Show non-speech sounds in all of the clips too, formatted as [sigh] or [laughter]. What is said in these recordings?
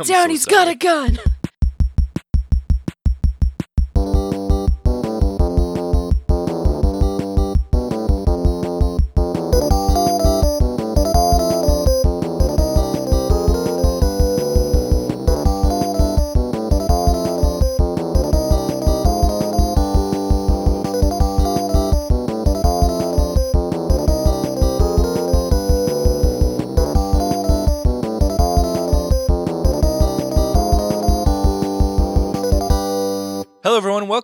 I'm down. He's got a gun.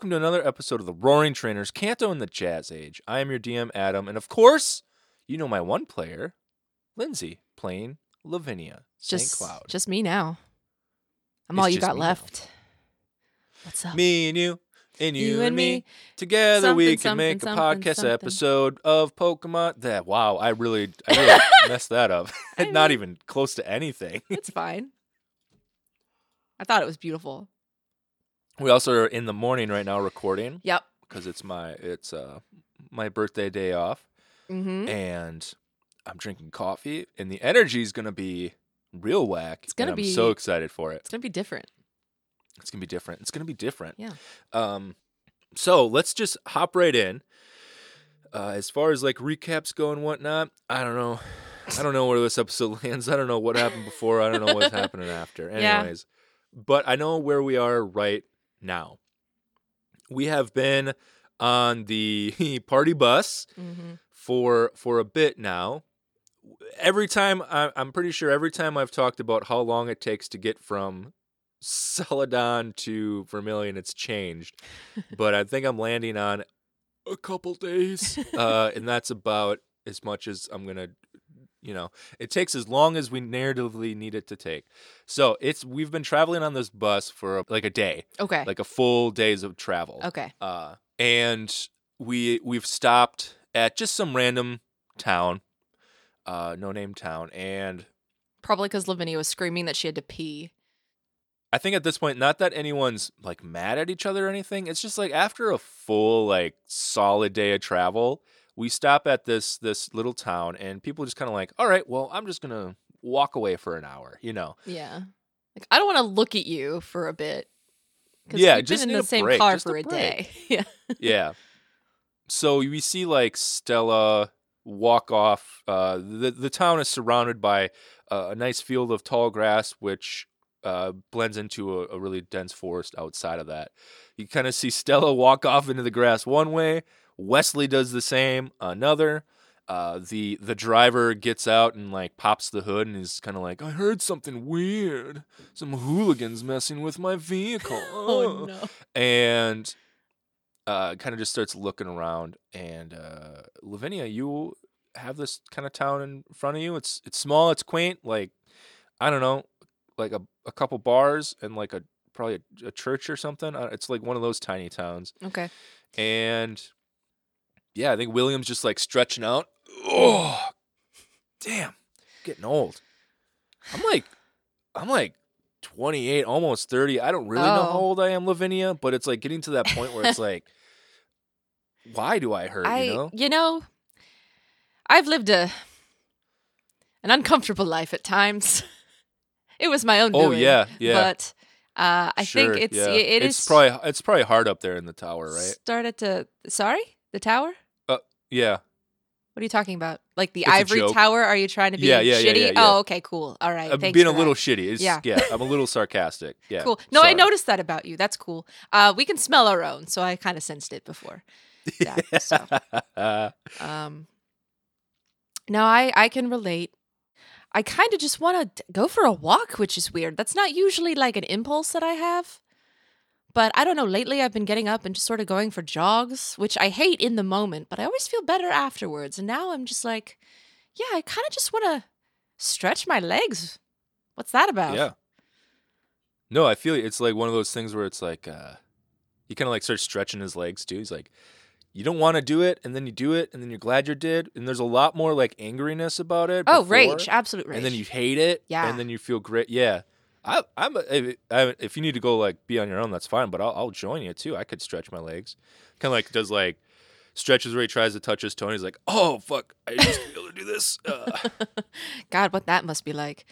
Welcome to another episode of the Roaring Trainers, Canto in the Jazz Age. I am your DM, Adam, and of course, you know my one player, Lindsay, playing Lavinia, St. Just, Cloud. just me now. I'm It's all you just got me now. left. What's up? me and you, and you, and me. Together we Something, can make a something, podcast something. episode of Pokemon. That wow, I really, I really [laughs] messed that up. I [laughs] Not even close to anything. It's [laughs] fine. I thought it was beautiful. We also are in the morning right now recording Yep. because it's my it's uh my birthday day off. Mm-hmm. and I'm drinking coffee, and the energy is gonna be real whack. It's gonna be- so excited for it. It's gonna be different. It's gonna be different. It's gonna be different. Yeah. Um, so let's just hop right in. Uh, as far as like recaps go and whatnot, I don't know. I don't know where this episode [laughs] lands. I don't know what happened before. I don't know what's [laughs] happening after. Yeah. Anyways, but I know where we are right now. We have been on the [laughs] party bus Mm-hmm. for for a bit now. Every time I, I'm pretty sure every time I've talked about how long it takes to get from Celadon to Vermilion, it's changed. [laughs] but I think I'm landing on a couple days, [laughs] uh, and that's about as much as I'm gonna. You know, it takes as long as we narratively need it to take. So it's we've been traveling on this bus for like a day, Okay. like a full days of travel okay. uh, and we we've stopped at just some random town, uh, no name town, and Probably because Lavinia was screaming that she had to pee. I think at this point, not that anyone's like mad at each other or anything. It's just like after a full like solid day of travel, we stop at this this little town, and people just kind of like, all right, well, I'm just gonna walk away for an hour, you know. Yeah. Like I don't want to look at you for a bit. 'cause Yeah, we've just been in the same break, car a for a, break. day. [laughs] yeah. yeah. So we see like Stella walk off. Uh, the the town is surrounded by uh, a nice field of tall grass, which uh, blends into a, a really dense forest outside of that. You kind of see Stella walk off into the grass one way. Wesley does the same another. Uh, the the driver gets out and like pops the hood and is kind of like, I heard something weird. Some hooligans messing with my vehicle. [laughs] Oh no. and uh, kind of just starts looking around. And uh, Lavinia, you have this kind of town in front of you. It's it's small, it's quaint. Like I don't know, like a, a couple bars and like a probably a, a church or something. Uh, It's like one of those tiny towns. Okay. And yeah, I think William's just like stretching out. Oh, damn, getting old. I'm like, I'm like 28, almost 30. I don't really know how Oh. old I am, Lavinia, but it's like getting to that point where it's [laughs] like, why do I hurt? I you know? You know, I've lived a an uncomfortable life at times. [laughs] it was my own Oh doing. yeah, yeah. But uh, I sure, think it's yeah. it it's is probably it's probably hard up there in the tower, right? started to sorry the tower. Yeah. What are you talking about? Like the It's ivory tower? Are you trying to be Yeah, yeah, shitty? yeah. Oh, okay, cool. All right. I'm thanks being a that. little shitty. It's, Yeah. yeah. I'm a little sarcastic. [laughs] Yeah. Cool. No, I noticed that about you. That's cool. Uh, we can smell our own, so I kind of sensed it before. Yeah. so, [laughs] um, no, I I can relate. I kind of just want to go for a walk, which is weird. That's not usually like an impulse that I have. But I don't know. Lately, I've been getting up and just sort of going for jogs, which I hate in the moment, but I always feel better afterwards. And now I'm just like, yeah, I kind of just want to stretch my legs. What's that about? Yeah. No, I feel it's like one of those things where it's like uh he kind of like starts stretching his legs too. He's like, you don't want to do it, and then you do it, and then you're glad you did, and there's a lot more like angeriness about it. Oh, before, rage, absolute rage. and then you hate it, Yeah. and then you feel great. Yeah, I, I'm. a- If, I, if you need to go like be on your own, that's fine. But I'll, I'll join you too. I could stretch my legs. Kind of like does like stretches where he tries to touch his toe. and He's like, oh fuck, I used [laughs] to be able to do this. Uh, [laughs] God, what that must be like.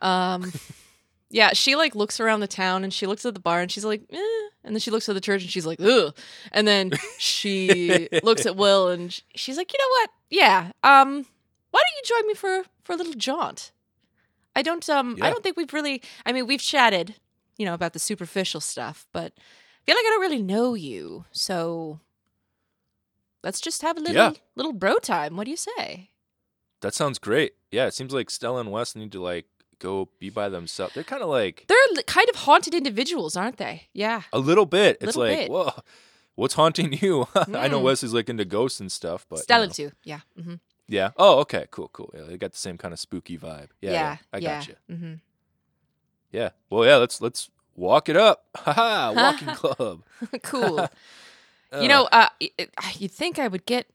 Um, [laughs] Yeah, she like looks around the town and she looks at the bar and she's like, eh. and then she looks at the church and she's like, ugh. And then she looks at Will and she's like, you know what? Yeah. Um, why don't you join me for for a little jaunt? I don't um I don't think we've really I mean we've chatted, you know, about the superficial stuff, but I feel like I don't really know you. So let's just have a little Yeah. little bro time. What do you say? That sounds great. Yeah, it seems like Stella and Wes need to like go be by themselves. They're kind of like They're kind of haunted individuals, aren't they? Yeah. a little bit. It's Little like, bit. whoa, what's haunting you? [laughs] I know Mm. Wes is like into ghosts and stuff, but you Stella know. too. Yeah. hmm Yeah. Oh, okay. Cool. Cool. Yeah, they got the same kind of spooky vibe. Yeah. yeah. I yeah. got you. Mm-hmm. Yeah. Well, yeah. Let's let's walk it up. [laughs] Haha. Walking [laughs] club. [laughs] cool. Uh, you know, uh, y- y- you'd think I would get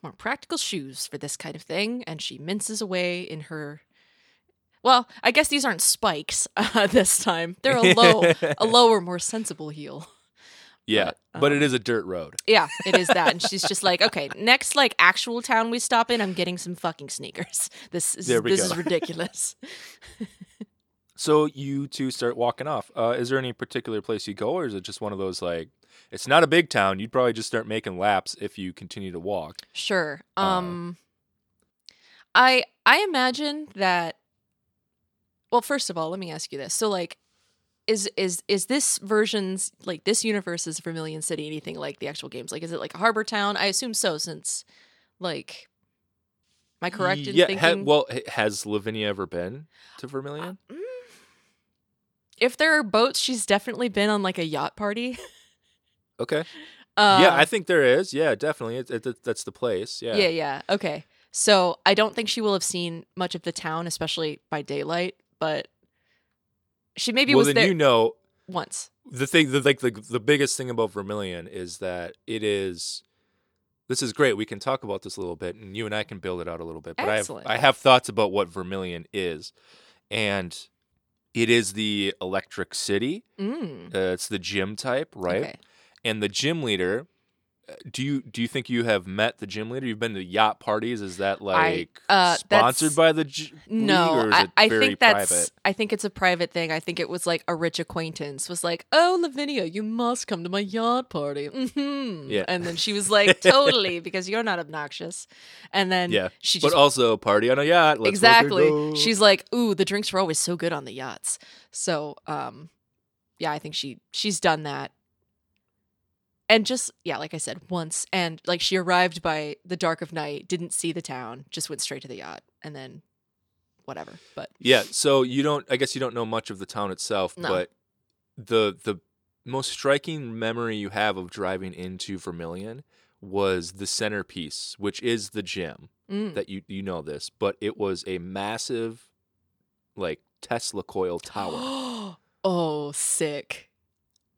more practical shoes for this kind of thing, and she minces away in her. Well, I guess these aren't spikes uh, this time. They're a low, a lower, more sensible heel. Yeah, but, but um, it is a dirt road. Yeah, it is that, and she's just like, [laughs] okay, next like actual town we stop in, I'm getting some fucking sneakers. [laughs] This is this go. is ridiculous. [laughs] So you two start walking off. Uh, is there any particular place you go, or is it just one of those like? It's not a big town. You'd probably just start making laps if you continue to walk. Sure. Uh, Um I I imagine that well, first of all, let me ask you this. So like is is is this version's like this universe's Vermilion City anything like the actual games? Like is it like a harbor town? I assume so since like am I correct in yeah. thinking ha- well, has Lavinia ever been to Vermilion? Mm. if there are boats, she's definitely been on like a yacht party. [laughs] Okay. Uh, yeah, I think there is. Yeah, definitely. It, it, it- that's the place. Yeah. Yeah, yeah. Okay. So I don't think she will have seen much of the town, especially by daylight, but she maybe well, was there you know once. the thing. The, like the the biggest thing about Vermilion is that it is. This is great. We can talk about this a little bit, and you and I can build it out a little bit. But Excellent. I have I have thoughts about what Vermilion is, and it is the Electric City. Mm. Uh, it's the gym type, right? Okay. And the gym leader. Do you do you think you have met the gym leader? You've been to yacht parties. Is that like uh, sponsored by the g- No, league, or is I, I think that's private? I think it's a private thing. I think it was like a rich acquaintance was like, "Oh, Lavinia, you must come to my yacht party." hmm Yeah. And then she was like, [laughs] "Totally, because you're not obnoxious." And then Yeah, she but just also party on a yacht. Let's exactly. She's like, "Ooh, the drinks were always so good on the yachts." So, um, yeah, I think she she's done that, and just yeah, like I said, once, and like she arrived by the dark of night, didn't see the town, just went straight to the yacht, and then whatever. But yeah. So you don't. I guess you don't know much of the town itself, No. but the the most striking memory you have of driving into Vermilion was the centerpiece, which is the gym. mm. That you you know this, but it was a massive, like Tesla coil tower. [gasps] oh, sick.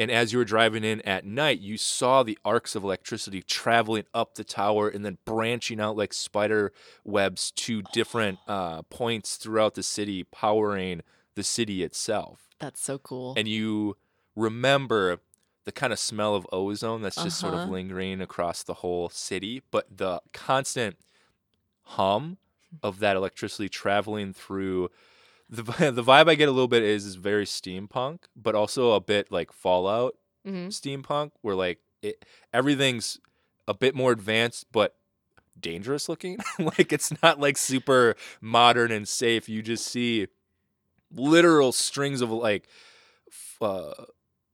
And as you were driving in at night, you saw the arcs of electricity traveling up the tower and then branching out like spider webs to different uh, points throughout the city, powering the city itself. That's so cool. And you remember the kind of smell of ozone that's just sort of Uh-huh. lingering across the whole city, but the constant hum of that electricity traveling through the [laughs] the vibe I get a little bit is, is very steampunk, but also a bit like Fallout hmm steampunk, where like it everything's a bit more advanced, but dangerous looking. [laughs] like it's not like super modern and safe. You just see literal strings of like f- uh,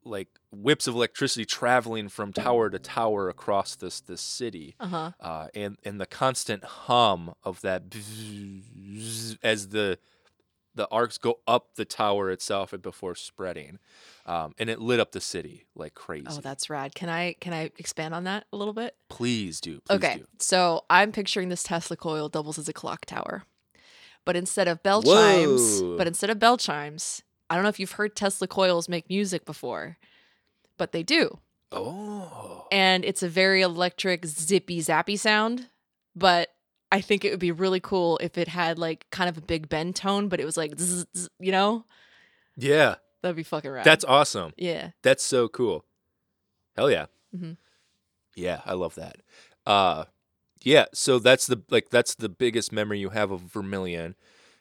like whips of electricity traveling from tower to tower across this this city Uh huh. uh, and and the constant hum of that bzzz as the the arcs go up the tower itself and before spreading, um, and it lit up the city like crazy. Oh, that's rad. Can I can I expand on that a little bit? please do. Please okay, do. so I'm picturing this Tesla coil doubles as a clock tower, but instead of bell chimes, but instead of bell chimes, I don't know if you've heard Tesla coils make music before, but they do, Oh, and it's a very electric, zippy, zappy sound. But I think it would be really cool if it had like kind of a Big Ben tone, but it was like, zzz, zzz, you know, yeah, that'd be fucking rad. that's awesome. yeah. That's so cool. Hell yeah. Mhm. Yeah, I love that. Uh yeah, so that's the like that's the biggest memory you have of Vermilion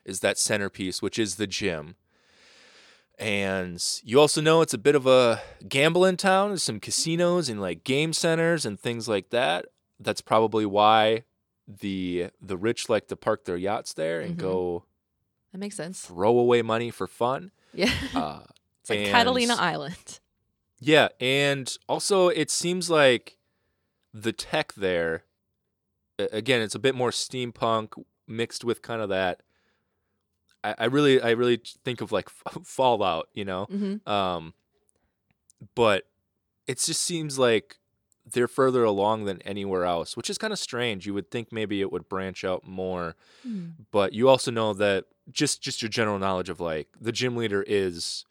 is that centerpiece, which is the gym. And you also know it's a bit of a gambling town. There's some casinos and like game centers and things like that. That's probably why the the rich like to park their yachts there and Mhm. go That makes sense. throw away money for fun. Yeah. [laughs] Uh, it's like and- Catalina Island. Yeah, and also it seems like the tech there, again, it's a bit more steampunk mixed with kind of that. I, I really, I really think of like [laughs] Fallout, you know. hmm Um, but it just seems like they're further along than anywhere else, which is kind of strange. You would think maybe it would branch out more, but you also know that just just your general knowledge of like the gym leader is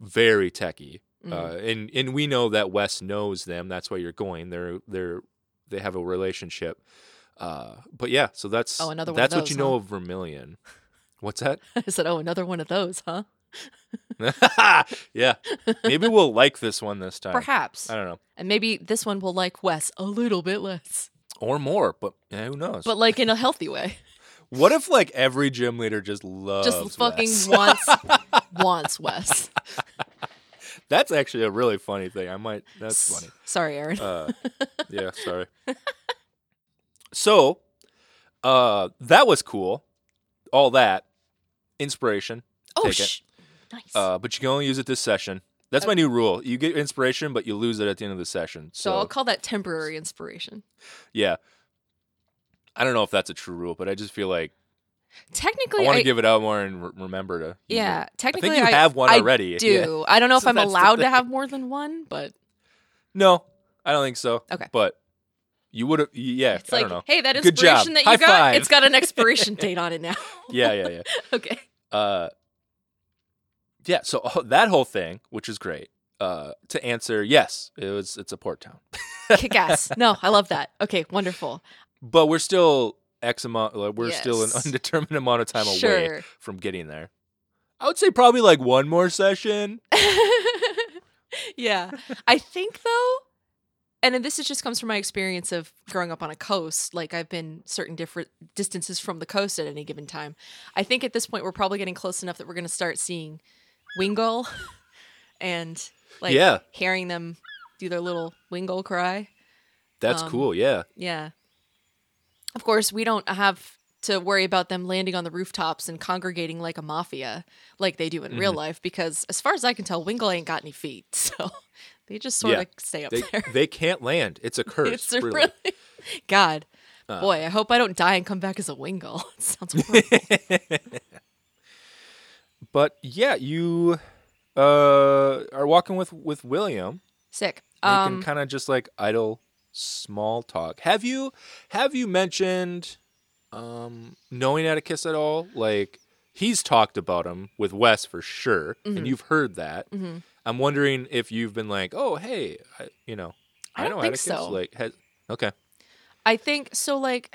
very techy, Mm-hmm. uh, and and we know that Wes knows them. That's why you're going. They're they're they have a relationship. Uh, but yeah, so that's Oh, another one of that's what those, you know of Vermilion. What's that? [laughs] I said, "Oh, another one of those, huh?" [laughs] yeah, maybe we'll like this one this time. Perhaps. I don't know, And maybe this one will like Wes a little bit less, or more, but yeah, who knows? but like in a healthy way. [laughs] what if like every gym leader just loves Just fucking Wes? [laughs] wants wants Wes. That's actually a really funny thing. I might. That's funny. Sorry, Aaron. Uh, yeah, sorry. So, uh, that was cool. All that inspiration. oh, take it. sh- nice. Uh, but you can only use it this session. That's my new rule. You get inspiration, but you lose it at the end of the session. so So, I'll call that temporary inspiration. yeah. I don't know if that's a true rule, but I just feel like Technically, I want I, to give it out more and re- remember to. use yeah. it. I Technically, think you have one I already. do. Yeah. I don't know if So I'm that's the allowed to thing. have more than one, but No, I don't think so. Okay. But you would have. Yeah, it's I like, don't know. hey, that Good job. inspiration that you High got, five. it's got an expiration [laughs] date on it now. Yeah, yeah, yeah. [laughs] okay. uh yeah so uh, that whole thing which is great uh to answer yes it was it's a port town [laughs] Kick ass. No, I love that. Okay, wonderful. but we're still x amount like, we're still an undetermined amount of time away from getting there i would say probably like one more session [laughs] yeah. I think though, and this is just comes from my experience of growing up on a coast. Like I've been certain different distances from the coast at any given time. I think at this point we're probably getting close enough that we're going to start seeing Wingull [laughs] and like Yeah. hearing them do their little Wingull cry. that's Um, cool yeah Yeah. Of course, we don't have to worry about them landing on the rooftops and congregating like a mafia like they do in real life because as far as I can tell, Wingull ain't got any feet. [laughs] So they just sort Yeah. of stay up they, there. [laughs] they can't land it's a curse it's a really. really God. Uh. Boy, I hope I don't die and come back as a Wingull. Sounds horrible. But yeah you uh are walking with with william Sick. making Um kind of just like idle small talk. Have you have you mentioned um knowing Atticus at all? Like he's talked about him with Wes for sure, Mhm. and you've heard that. mhm. I'm wondering if you've been like, oh hey, I, you know, I I, don't know think Atticus. so. Like, has, okay, I think so. Like,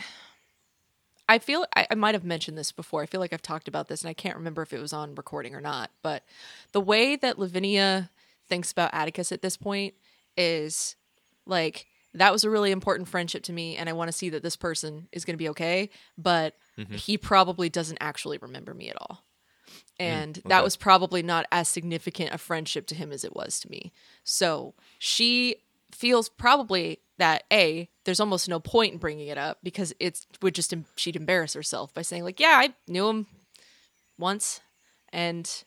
I feel I, I might have mentioned this before. I feel like I've talked about this, and I can't remember if it was on recording or not. But the way that Lavinia thinks about Atticus at this point is like that was a really important friendship to me, and I want to see that this person is going to be okay. But Mhm. he probably doesn't actually remember me at all. And that Mm, okay. was probably not as significant a friendship to him as it was to me. So she feels probably that a there's almost no point in bringing it up because it would just em- she'd embarrass herself by saying like yeah I knew him once and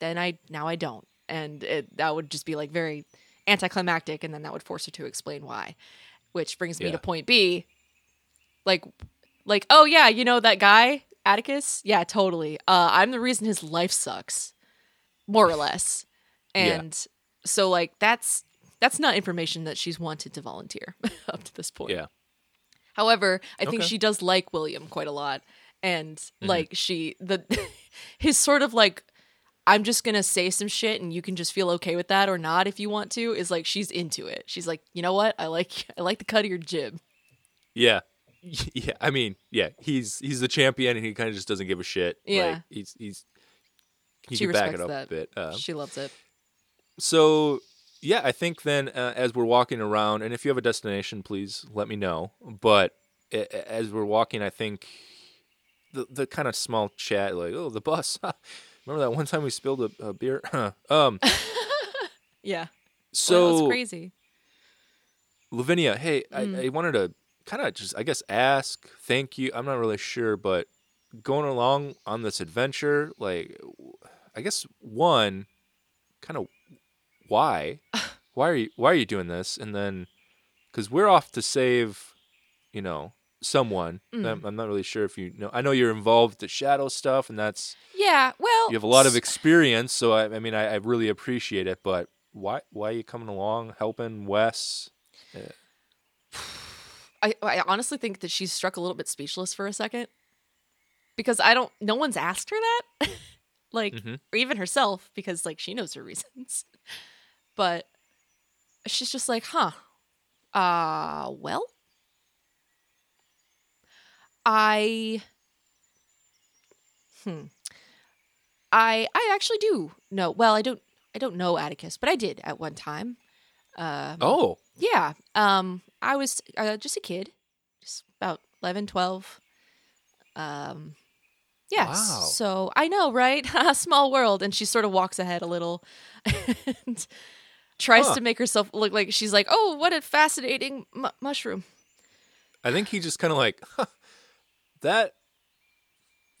then I now I don't and it, that would just be like very anticlimactic and then that would force her to explain why which brings me Yeah. to point B like like oh yeah you know that guy Atticus yeah totally uh I'm the reason his life sucks more or less [laughs] Yeah. and so like that's that's not information that she's wanted to volunteer [laughs] up to this point yeah, However, I think Okay. she does like William quite a lot, and Mm-hmm. like she the [laughs] his sort of like I'm just gonna say some shit and you can just feel okay with that or not if you want to is like she's into it. She's like, you know what? I like [laughs] I like the cut of your jib. yeah, yeah. I mean, yeah, he's he's the champion, and he kind of just doesn't give a shit. Yeah. like, he's he's. He She can back it up that. a bit. Um, she loves it. So, yeah, I think then uh, as we're walking around, and if you have a destination, please let me know. But as we're walking, I think the the kind of small chat, like, oh, the bus, [laughs] remember that one time we spilled a, a beer? [laughs] um, [laughs] Yeah. so well, that's crazy. Lavinia, hey, Mm. I, I wanted to kind of just, I guess, ask, thank you. I'm not really sure, but going along on this adventure, like, I guess one, kind of, why, why are you, why are you doing this? And then, because we're off to save, you know, someone. Mm. I'm, I'm not really sure if you know. I know you're involved with the shadow stuff, and that's Yeah. Well, you have a lot of experience. So I, I mean, I, I really appreciate it. But why, why are you coming along, helping Wes? [sighs] I, I honestly think that she's struck a little bit speechless for a second because I don't. No one's asked her that, [laughs] like, Mhm. or even herself, because like she knows her reasons. But she's just like, huh. Uh, well, I. Hmm. I I actually do know. Well, I don't. I don't know Atticus, but I did at one time. Um, Oh, yeah. Um, I was uh, just a kid, just about 11, 12. Um, yeah. Wow. So I know, right? [laughs] Small world. And she sort of walks ahead a little [laughs] and tries Huh. to make herself look like she's like, oh, what a fascinating mu- mushroom. I think he just kind of like huh, that.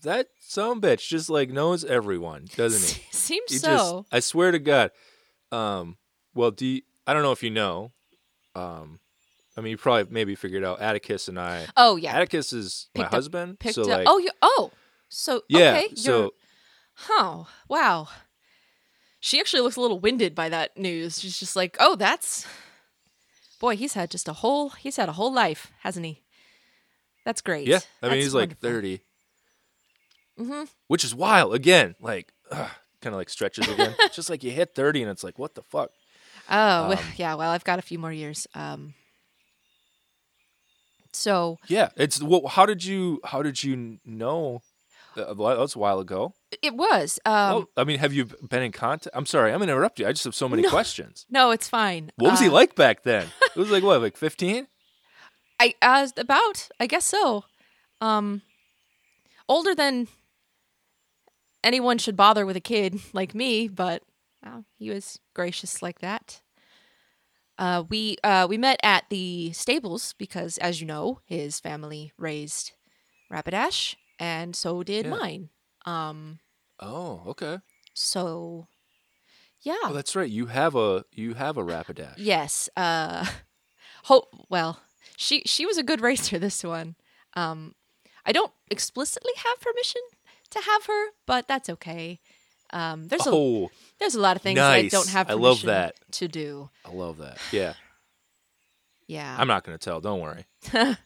That some bitch just like knows everyone, doesn't he? [laughs] Seems He so. just, I swear to God. Um, well, do you, I don't know if you know. Um, I mean, you probably maybe figured out Atticus and I. oh, yeah. Atticus is my Picked up- husband, Picked so up. like, oh, you. Oh, so yeah. okay. you're- so Huh. Wow. She actually looks a little winded by that news. She's just like, "Oh, that's boy. He's had just a whole. He's had a whole life, hasn't he? That's great. yeah, I mean, That's he's like wonderful. thirty, Mhm. which is wild. Again, like, kind of like stretches again. [laughs] It's just like you hit thirty, and it's like, what the fuck? Oh, well, Um, yeah. Well, I've got a few more years. Um. So Yeah, it's. Well, how did you? How did you know? Uh, well, that was a while ago. it was. Um. well, I mean, have you been in contact? I'm sorry, I'm gonna interrupt you. I just have so many No. questions. [laughs] no, it's fine. What was he Uh, like back then? [laughs] It was like what, like 15? I uh, about. I guess so. Um. Older than anyone should bother with a kid [laughs] like me, but well, he was gracious like that. Uh, we uh, we met at the stables because, as you know, his family raised Rapidash, and so did Yeah. mine. Um, Oh, okay. so yeah, Oh, that's right. You have a you have a Rapidash. yes. Uh, [laughs] ho- well, she she was a good [laughs] racer. This one, um, I don't explicitly have permission to have her, but that's okay. Um, there's a Oh, there's a lot of things that I don't have I love that. to do. I love that. Yeah, Yeah. I'm not gonna tell. Don't worry. [laughs]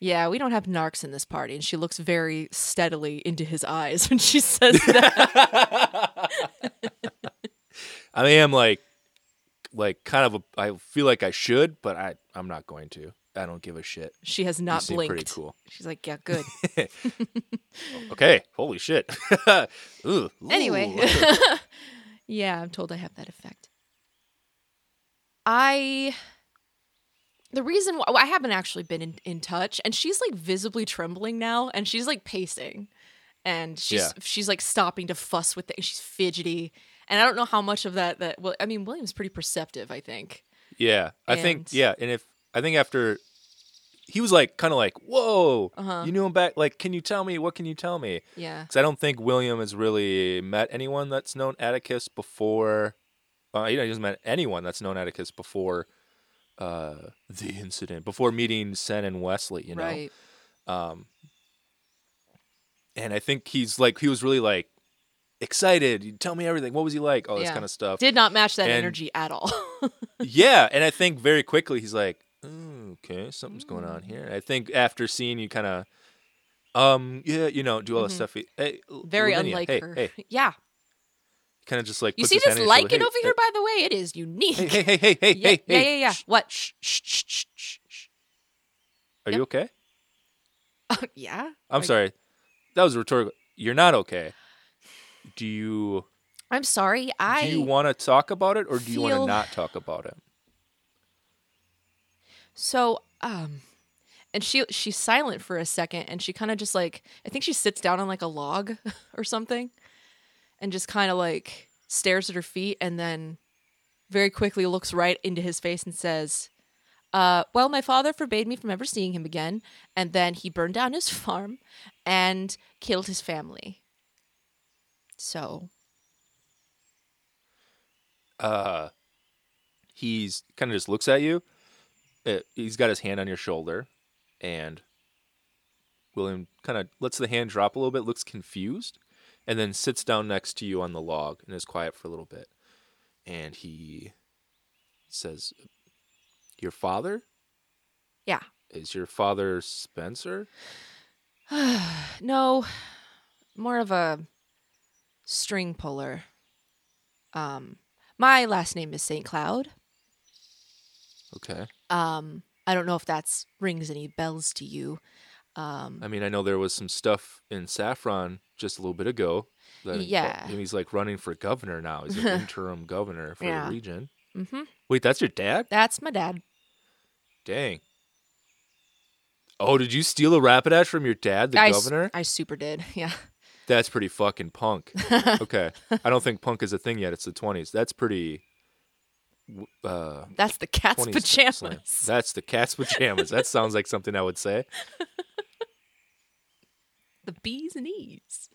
Yeah, we don't have narcs in this party, and she looks very steadily into his eyes [laughs] when she says that. [laughs] I am like, like kind of. A, I feel like I should, but I I'm not going to. I don't give a shit. she has You not seem blinked. pretty cool. She's like, yeah, good. [laughs] Okay. Holy shit. Ooh, anyway, yeah, I'm told I have that effect. I. The reason why I haven't actually been in, in touch, and she's like visibly trembling now, and she's like pacing, and she's Yeah. she's like stopping to fuss with it. She's fidgety, and I don't know how much of that that. Well, I mean, William's pretty perceptive. I think. yeah. I And- think yeah, and if I think after he was like kind of like whoa, Uh-huh. you knew him back. Like, can you tell me? What can you tell me? Yeah. Because I don't think William has really met anyone that's known Atticus before. Uh, you know, he hasn't met anyone that's known Atticus before uh, the incident, before meeting Sen and Wesley. You know, Right. um, and I think he's like he was really like excited. You tell me everything. What was he like? All this Yeah. kind of stuff. Did not match that And- energy at all. [laughs] yeah, and I think very quickly he's like, "Oh, okay, something's going on here. And I think after seeing you, kind of, um, yeah, you know, do all Mhm. that stuff. he- Hey, Very Lavinia, unlike hey, her. Hey, [laughs] Yeah. Kind of just like You see his this hand on your shoulder, lichen "Hey, over here, by the way? It is unique. Hey, hey, hey, hey, hey, yeah, yeah, yeah, What? Shh, shh, shh, shh, shh. Are you okay? [laughs] yeah. I'm sorry. That was rhetorical. You're not okay. Do you I'm sorry. I do you want to talk about it or do you want to not talk about it? so um and she she's silent for a second and she kind of just like I think she sits down on like a log [laughs] or something and just kind of like stares at her feet and then very quickly looks right into his face and says, uh, well, my father forbade me from ever seeing him again, and then he burned down his [laughs] farm and killed his family. So, uh he's kind of just looks at you uh, he's got his hand on your shoulder and william kind of lets the hand drop a little bit looks confused and then sits down next to you on the log and is quiet for a little bit and he says your father Yeah. is your father spencer [sighs] no, more of a string puller. Um, my last name is St. Cloud. okay Um, I don't know if that's rings any bells to you. Um, i mean i know there was some stuff in saffron just a little bit ago that Yeah. and he's like running for governor now he's an [laughs] interim governor for Yeah. the region hmm wait that's your dad That's my dad. Dang. Oh, did you steal a Rapidash from your dad, the I, s- governor? I super did. [laughs] Yeah. That's pretty fucking punk. [laughs] Okay. I don't think punk is a thing yet. It's the 20s. That's pretty. Uh, That's the cat's pajamas. slang. That's the cat's pajamas. that sounds like something I would say. The B's and E's.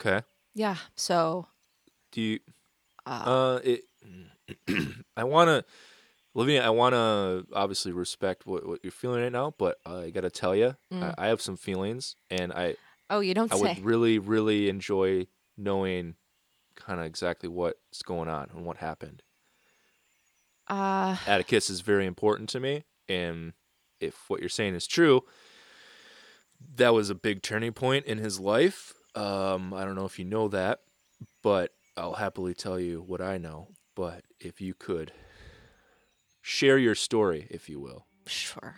Okay. Yeah. So, Do you. uh, Uh, it. [clears throat] I want to. Olivia, I want to obviously respect what, what you're feeling right now, but I got to tell you, Mm. I, I have some feelings, and I, oh, you don't I say. would [laughs] really, really enjoy knowing kind of exactly what's going on and what happened. uh, Atticus is very important to me, and if what you're saying is true, that was a big turning point in his life. Um, I don't know if you know that, but I'll happily tell you what I know. But if you could share your story, if you will. sure.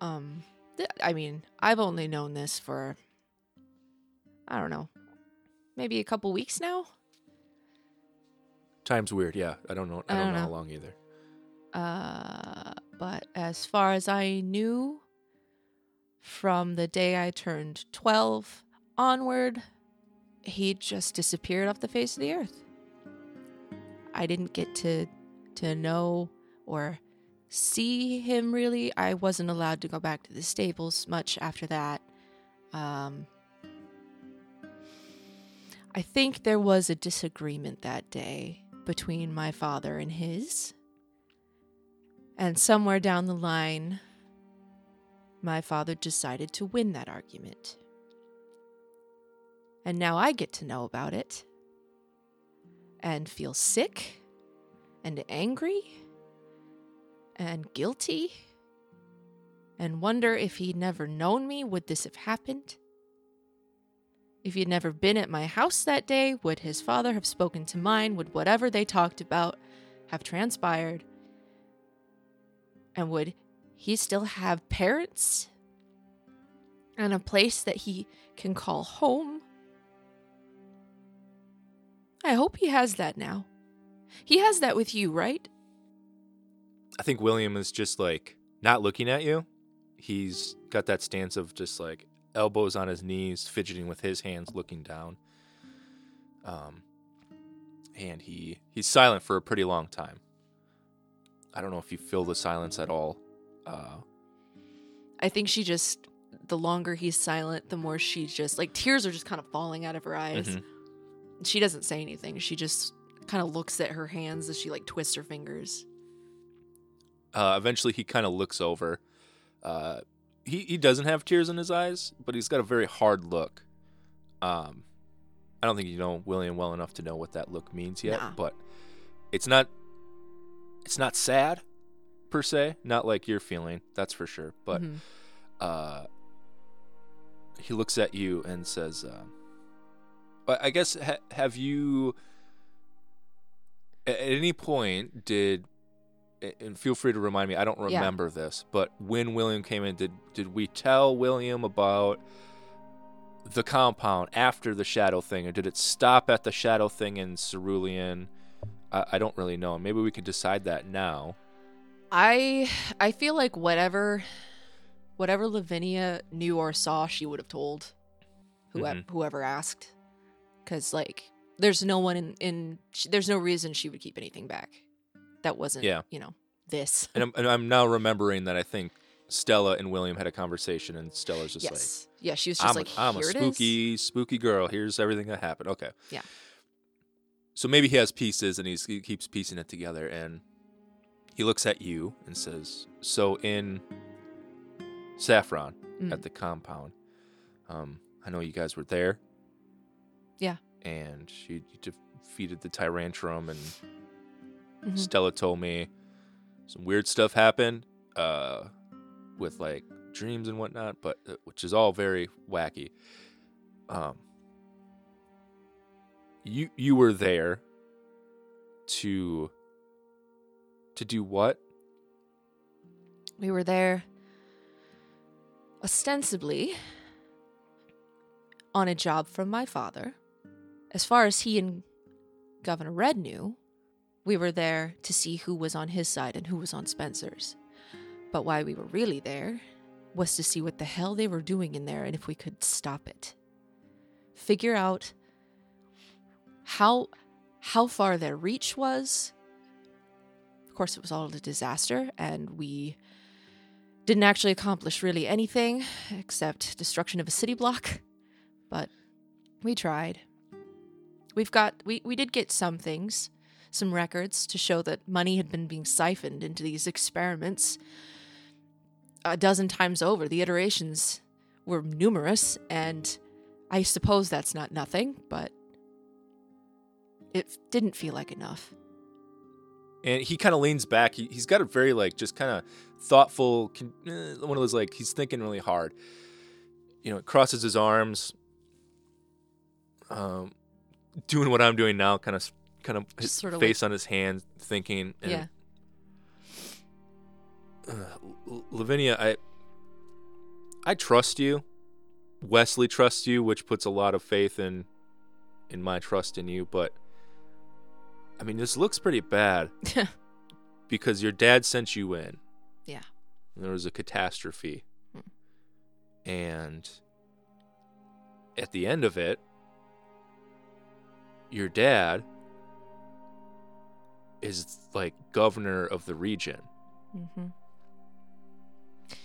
Um, th- I mean, I've only known this for, I don't know, maybe a couple weeks now. Time's weird, yeah. I don't know. I I don't, don't know, how long either. Uh, but as far as I knew, from the day I turned 12 onward, he just disappeared off the face of the earth. I didn't get to to know or see him really. I wasn't allowed to go back to the stables much after that. Um, I think there was a disagreement that day between my father and his. And somewhere down the line, my father decided to win that argument. And now I get to know about it and feel sick and angry and guilty and wonder if he'd never known me, would this have happened? If he'd never been at my house that day, would his father have spoken to mine? Would whatever they talked about have transpired? And would he still have parents and a place that he can call home? I hope he has that now. He has that with you, right? I think William is just like not looking at you. He's got that stance of just like elbows on his knees, fidgeting with his hands, looking down. Um, and he he's silent for a pretty long time. I don't know if you feel the silence at all. Uh, I think she just, the longer he's silent, the more she just, like, tears are just kind of falling out of her eyes. mhm. She doesn't say anything. She just kind of looks at her hands as she, like, twists her fingers. Uh, eventually, he kind of looks over. Uh, he he doesn't have tears in his eyes, but he's got a very hard look. Um, I don't think you know William well enough to know what that look means yet, Nah. but it's not it's not sad per se, not like you're feeling, that's for sure. But Mhm. uh, he looks at you and says, um, I guess ha- have you at any point did and feel free to remind me. I don't Yeah. remember this, but when William came in, did did we tell William about the compound after the shadow thing, or did it stop at the shadow thing in Cerulean? I, I don't really know. Maybe we could decide that now. I I feel like whatever whatever Lavinia knew or saw, she would have told whoever Mhm. whoever asked, because like there's no one in in sh- there's no reason she would keep anything back. That wasn't Yeah. you know this. And I'm, and I'm now remembering that I think Stella and William had a conversation, and Stella's just like, yeah, she was I'm, just like, I'm a "Here it is." spooky, spooky girl. Here's everything that happened. Okay. Yeah. So maybe he has pieces and he's, he keeps piecing it together. And he looks at you and says, So in Saffron Mm. at the compound, um, I know you guys were there. Yeah. And you, you defeated the Tyrantrum, and Mhm. Stella told me some weird stuff happened uh, with like dreams and whatnot, but uh, which is all very wacky. Um, you you were there to to do what? We were there ostensibly on a job from my father. As far as he and Governor Red knew, we were there to see who was on his side and who was on Spencer's. But why we were really there was to see what the hell they were doing in there and if we could stop it. Figure out how how far their reach was. Course, it was all a disaster, and we didn't actually accomplish really anything except destruction of a city block. But we tried. We've got we, we did get some things, some records to show that money had been being siphoned into these experiments a dozen times over. The iterations were numerous, and I suppose that's not nothing, but it didn't feel like enough. And he kind of leans back. He, he's got a very like just kind of thoughtful, eh, one of those like he's thinking really hard. You know, crosses his arms, um, doing what I'm doing now, kind of, kind of his sort of face on his hand, thinking. And, yeah. uh, Lavinia, I, I trust you. Wesley trusts you, which puts a lot of faith in, in my trust in you. But, I mean, this looks pretty bad [laughs] because your dad sent you in. Yeah. And there was a catastrophe. Hmm. And at the end of it, your dad is like governor of the region. hmm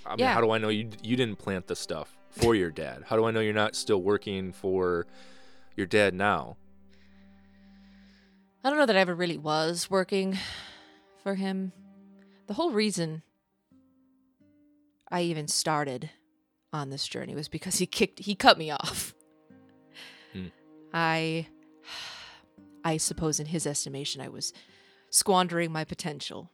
I mean, Yeah. how do I know you you didn't plant the stuff for your dad? How do I know you're not still working for your dad now? I don't know that I ever really was working for him. The whole reason I even started on this journey was because he kicked he cut me off. Hmm. I I suppose in his estimation I was squandering my potential.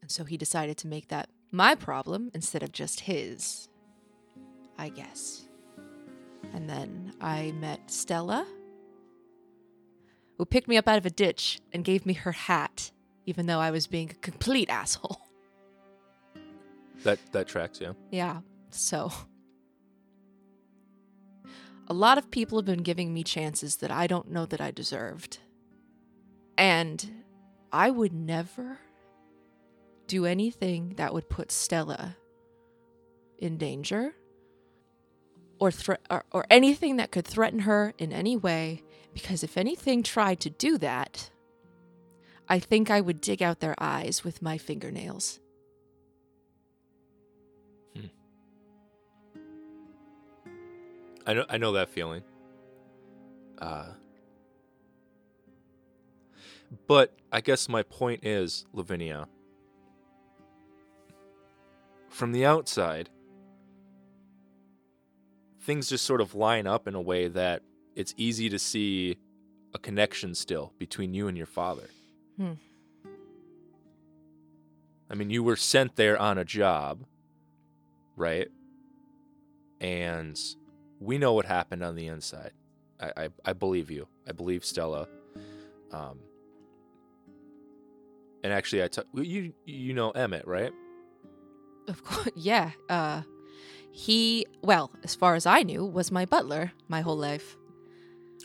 And so he decided to make that my problem instead of just his. I guess. And then I met Stella who picked me up out of a ditch and gave me her hat, even though I was being a complete asshole. [laughs] That that tracks, yeah. Yeah, so. A lot of people have been giving me chances that I don't know that I deserved. And I would never do anything that would put Stella in danger or, thre- or, or anything that could threaten her in any way because if anything tried to do that, I think I would dig out their eyes with my fingernails. I know I know that feeling. Uh But I guess my point is, Lavinia, from the outside, things just sort of line up in a way that it's easy to see a connection still between you and your father. Hmm. I mean, you were sent there on a job, right? And we know what happened on the inside. I, I, I believe you. I believe Stella. Um, and actually, I t- you you know Emmett, right? Of course, [laughs] yeah. Uh, he, well, as far as I knew, was my butler my whole life.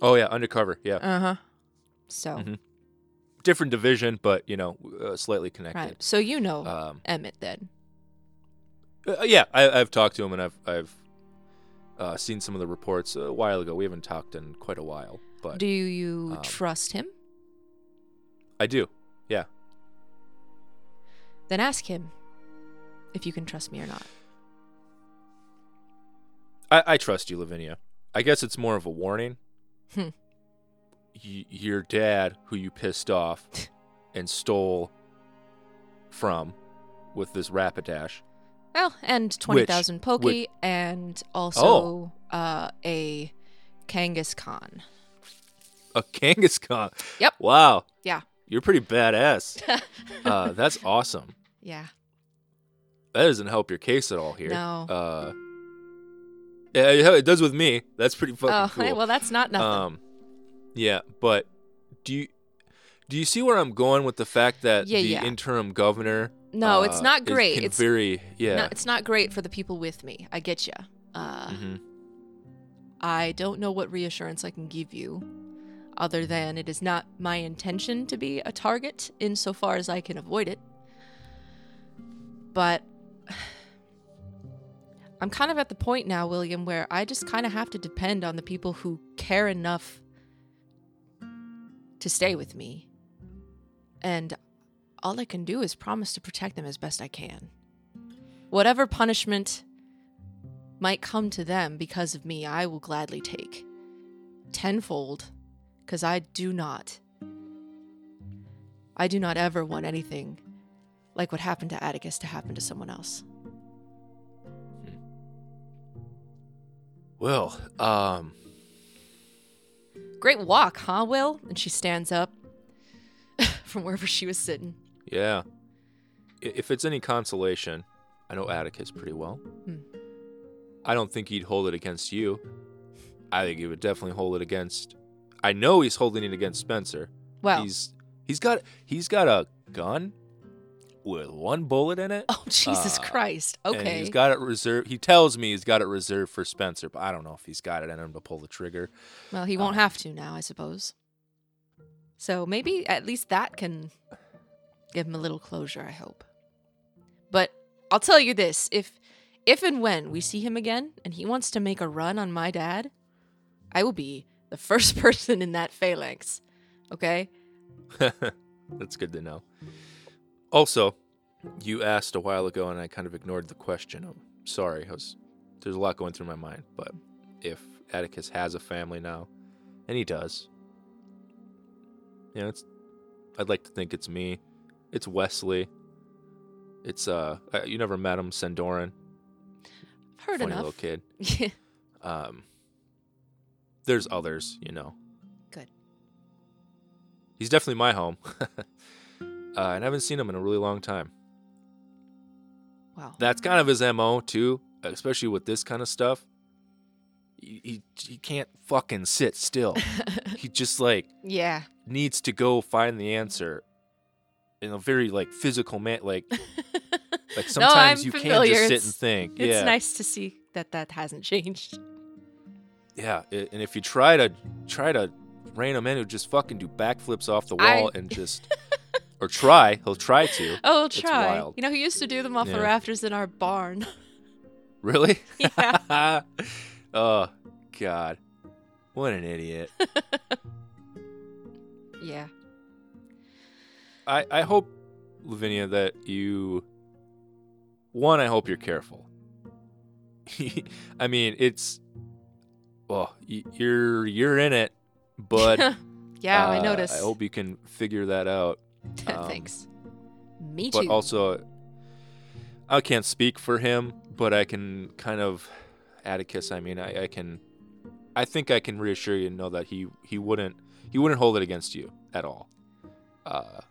Oh yeah, undercover. Yeah, Uh huh. So, Mhm. different division, but you know, uh, slightly connected. right. So you know Um, Emmett then. Uh, yeah, I, I've talked to him and I've I've uh, seen some of the reports a while ago. We haven't talked in quite a while, but Do you um, trust him? I do. Yeah. Then ask him if you can trust me or not. I, I trust you, Lavinia. I guess it's more of a warning. Y- your dad, who you pissed off [laughs] and stole from with this Rapidash. Well, and 20,000 Poke which- and Oh. also uh, a Kangaskhan. A Kangaskhan. Yep. Wow. Yeah. You're pretty badass. [laughs] uh, that's awesome. Yeah. That doesn't help your case at all here. No. Uh, yeah, it does with me. That's pretty fucking oh, cool. well, that's not nothing. Um, yeah, but do you do you see where I'm going with the fact that Yeah, the yeah. interim governor? no, it's uh, not great. can It's very yeah. no, it's not great for the people with me. I get you. Uh, Mhm. I don't know what reassurance I can give you, other than it is not my intention to be a target insofar as I can avoid it. But I'm kind of at the point now, William, where I just kind of have to depend on the people who care enough to stay with me. And all I can do is promise to protect them as best I can. Whatever punishment might come to them because of me, I will gladly take. Tenfold, because I do not. I do not ever want anything like what happened to Atticus to happen to someone else. Well, um, Great walk, huh, Will? And she stands up [laughs] from wherever she was sitting. yeah. If it's any consolation, I know Atticus pretty well. Hmm. I don't think he'd hold it against you. I think he would definitely hold it against. I know he's holding it against Spencer. Well, He's he's got he's got a gun with one bullet in it. [laughs] oh Jesus uh, Christ. And Okay. he's got it reserved. He tells me he's got it reserved for Spencer, but I don't know if he's got it in him to pull the trigger. well, he won't uh, have to now, I suppose. So maybe at least that can give him a little closure, I hope. But I'll tell you this, if if and when we see him again and he wants to make a run on my dad, I will be the [laughs] first person in that phalanx. Okay? [laughs] That's good to know. Also, you asked a while ago, and I kind of ignored the question. I'm sorry. I was, there's a lot going through my mind. But if Atticus has a family now, and he does, you know, it's. I'd like to think it's me. It's Wesley. It's uh, you never met him, Sandoran. I've heard funny enough. little kid. [laughs] Yeah. Um, there's others, you know. Good. He's definitely my home. [laughs] uh, and I haven't seen him in a really long time. Wow. That's kind of his MO, too, especially with this kind of stuff. He, he, he can't fucking sit still. [laughs] he just, like, yeah. needs to go find the answer in a very, like, physical man. Like, [laughs] like sometimes I'm you can't just sit It's- and think. It's yeah. nice to see that that hasn't changed. Yeah, i- and if you try to try to rein him in, he'll just fucking do backflips off the I- wall and just, [laughs] or try. He'll try to. [laughs] Oh, It's try. You know, he used to do them off the rafters in our barn. [laughs] Really? [laughs] Yeah. oh God, what an idiot. yeah. I I hope, Lavinia, that you. One, I hope you're careful. I mean, it's. Well, you're you're in it, but yeah, I uh, noticed. I hope you can figure that out. [laughs] um, Thanks. Me too. but also I can't speak for him, but I can kind of Atticus. I mean, I, I can, I think I can reassure you and know that he he wouldn't he wouldn't hold it against you at all. Uh,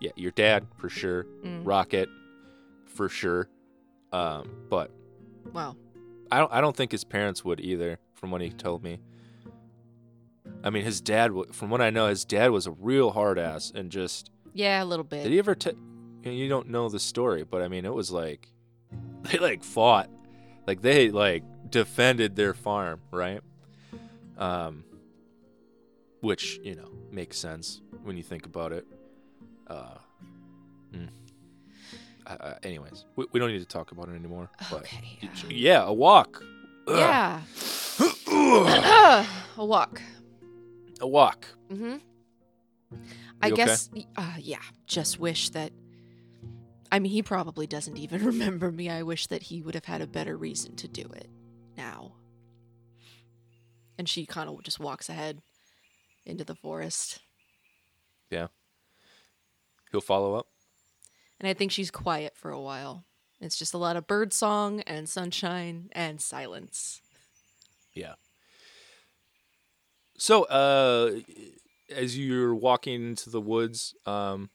yeah, your dad for sure, Mm, Rocket for sure, um, but well, I don't I don't think his parents would either. From what he told me. I mean, his dad. From what I know, his dad was a real hard ass and just yeah, a little bit. did he ever? T- you, don't know the story, but I mean, it was like [laughs] they like fought, like they like defended their farm, right? Um, which you know makes sense when you think about it. Uh, mm. uh, uh, anyways, we, we don't need to talk about it anymore. But okay. yeah, a walk. Ugh. Yeah. [clears throat] a walk. A walk. Mm-hmm. I okay? guess, uh, yeah. Just wish that. I mean, he probably doesn't even [laughs] remember me. I wish that he would have had a better reason to do it now. And she kind of just walks ahead into the forest. Yeah. He'll follow up. And I think she's quiet for a while. It's just a lot of bird song and sunshine and silence. Yeah. So, uh, as you're walking into the woods, um,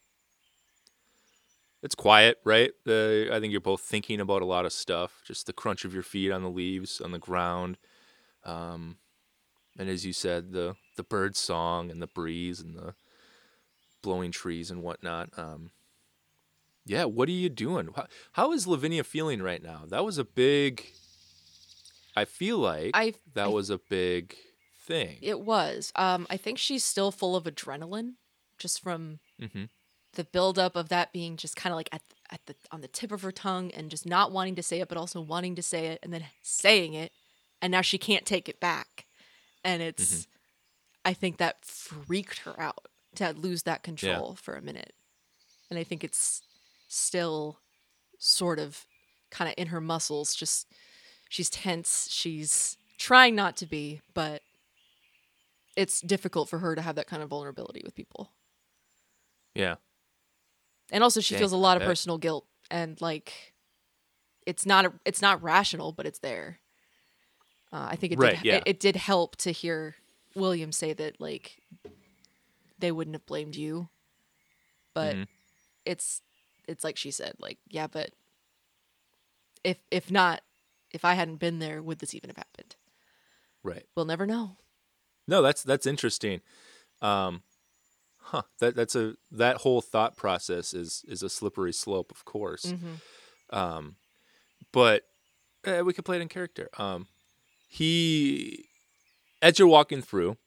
it's quiet, right? Uh, I think you're both thinking about a lot of stuff. Just the crunch of your feet on the leaves on the ground, um, and as you said, the the bird song and the breeze and the blowing trees and whatnot. Um, yeah, what are you doing? How, how is Lavinia feeling right now? That was a big. I feel like I that I- was a big thing. it was. Um, I think she's still full of adrenaline, just from hmm the buildup of that being just kind of like at at the on the tip of her tongue and just not wanting to say it, but also wanting to say it and then saying it, and now she can't take it back, and it's. I think that freaked her out to lose that control for a minute, and I think it's still sort of kind of in her muscles. Just she's tense. She's trying not to be, but it's difficult for her to have that kind of vulnerability with people. Yeah. and also she Dang, feels a lot of personal guilt and like it's not a, it's not rational but it's there uh, i think it Right, did yeah. it, it did help to hear william say that like they wouldn't have blamed you but Mhm. it's it's like she said like yeah but if if not if i hadn't been there would this even have happened Right. we'll never know No, that's that's interesting. Um, huh. That that's a that whole thought process is is a slippery slope, of course. mm-hmm. Um, but eh, we could play it in character. Um, he, as you're walking through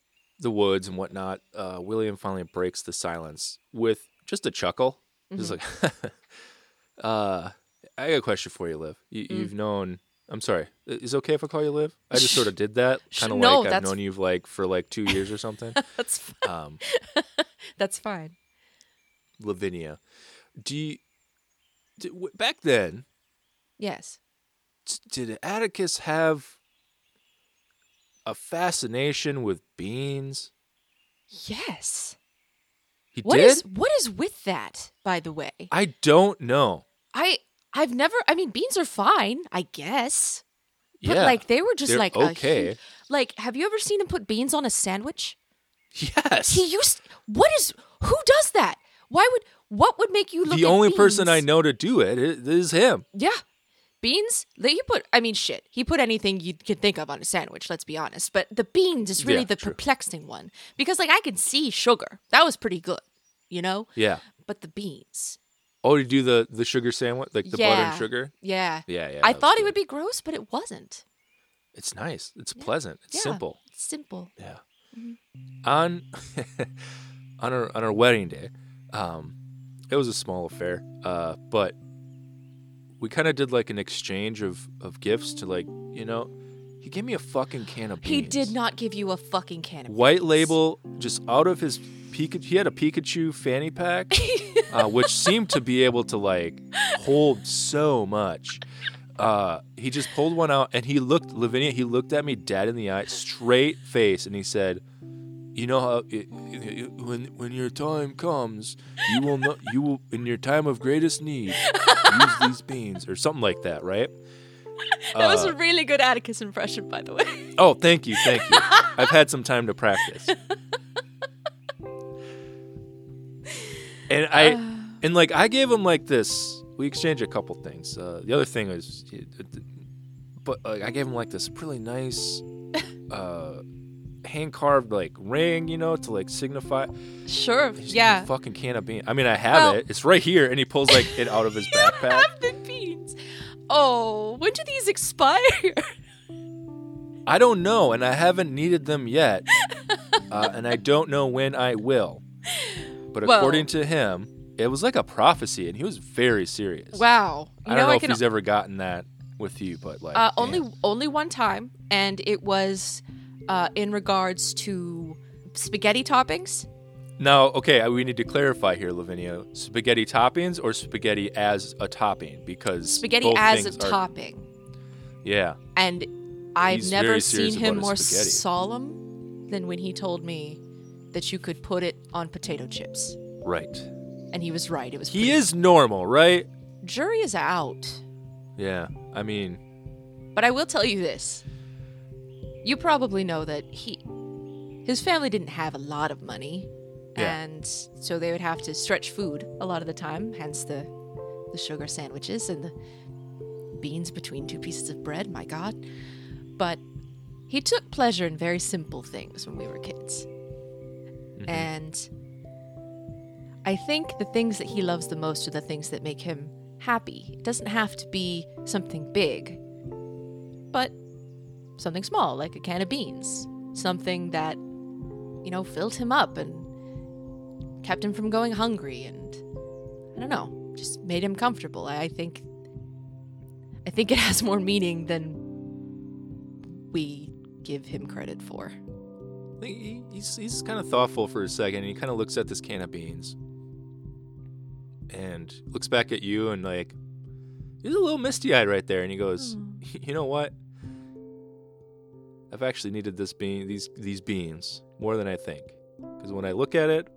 the woods and whatnot, uh, William finally breaks the silence with just a chuckle. Just like, [laughs] uh, I got a question for you, Liv. You, Mm. You've known. I'm sorry. Is it okay if I call you Liv? I just sort of [laughs] did that, kind of no, like I've that's- known you like for like two years or something. [laughs] that's fine. Um, [laughs] that's fine Lavinia, do you, d w- back then? yes t- did Atticus have a fascination with beans? yes He What did. is what is with that by the way I don't know. I I've never. I mean, beans are fine, I guess. But yeah. like they were just like a okay. hu- like, have you ever seen him put beans on a sandwich? yes. He used. What is? Who does that? Why would? What would make you look? the only person I know to do it is him. Yeah, beans. He put. I mean, shit. He put anything you could think of on a sandwich. Let's be honest. But the beans is really Yeah, the true. perplexing one because like I can see sugar. That was pretty good, you know. Yeah. But the beans. Oh, you do the the sugar sandwich, like the butter and sugar. Yeah. Yeah, yeah. I thought it would be gross, but it wasn't. It's nice. It's Yeah. pleasant. It's Yeah. simple. It's simple. Yeah. Mhm. On [laughs] on our on our wedding day, um, it was a small affair, uh, but we kind of did like an exchange of of gifts to like you know, he gave me a fucking can of beans. He did not give you a fucking can of white beans. label just out of his Pikachu. He had a Pikachu fanny pack, [laughs] uh, which seemed to be able to like hold so much. Uh, he just pulled one out and he looked Lavinia. He looked at me dead in the eye, straight face, and he said, "You know how it, it- when when your time comes, you will know you will in your time of greatest need use these beans or something like that, right?" [laughs] That was Uh, a really good Atticus impression, by the way. Oh, thank you, thank you. [laughs] I've had some time to practice. And I and like I gave him like this. We exchanged a couple things. Uh, the other thing was, but like I gave him like this really nice, [laughs] uh, hand carved like ring, you know, to like signify. sure. Yeah. a fucking can of beans. I mean, I have Well- it. It's right here, and he pulls like it out of his [laughs] backpack. Have the beans. Oh, when do these expire? I don't know, and I haven't needed them yet, [laughs] uh, and I don't know when I will. But Well- according to him, it was like a prophecy, and he was very serious. wow. You I don't know I if can he's ever gotten that with you, but like Uh, only only one time, and it was uh, in regards to spaghetti toppings. Now, okay, uh, we need to clarify here, Lavinia. Spaghetti toppings or spaghetti as a topping? Because Spaghetti as a are- topping. Yeah, And I've He's never seen him more spaghetti. solemn than when he told me that you could put it on potato chips. right. And he was right. It was He pretty- is normal, right? jury is out. Yeah. I mean, But I will tell you this. You probably know that he his family didn't have a lot of money. Yeah. And so they would have to stretch food a lot of the time, hence the the sugar sandwiches and the beans between two pieces of bread, my god. But he took pleasure in very simple things when we were kids. Mhm. And I think the things that he loves the most are the things that make him happy. It doesn't have to be something big, but something small, like a can of beans. Something that, you know, filled him up and kept him from going hungry and I don't know, just made him comfortable. I think I think it has more meaning than we give him credit for. He, he's he's kind of thoughtful for a second. And he kind of looks at this can of beans, and looks back at you and like, he's a little misty eyed right there. And he goes, hmm. "You know what? I've actually needed this bean these these beans more than I think. Because when I look at it,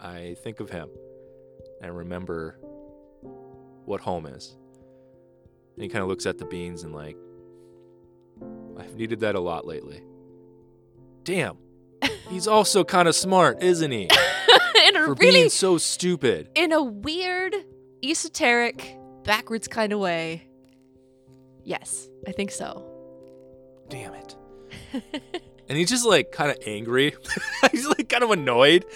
I think of him. And remember what home is. And he kind of looks at the beans and like, I've needed that a lot lately. Damn. He's also kind of smart, isn't he? [laughs] in a For really being so stupid. in a weird, esoteric, backwards kind of way. Yes, I think so. Damn it. and he's just like kind of angry. [laughs] he's like kind of annoyed.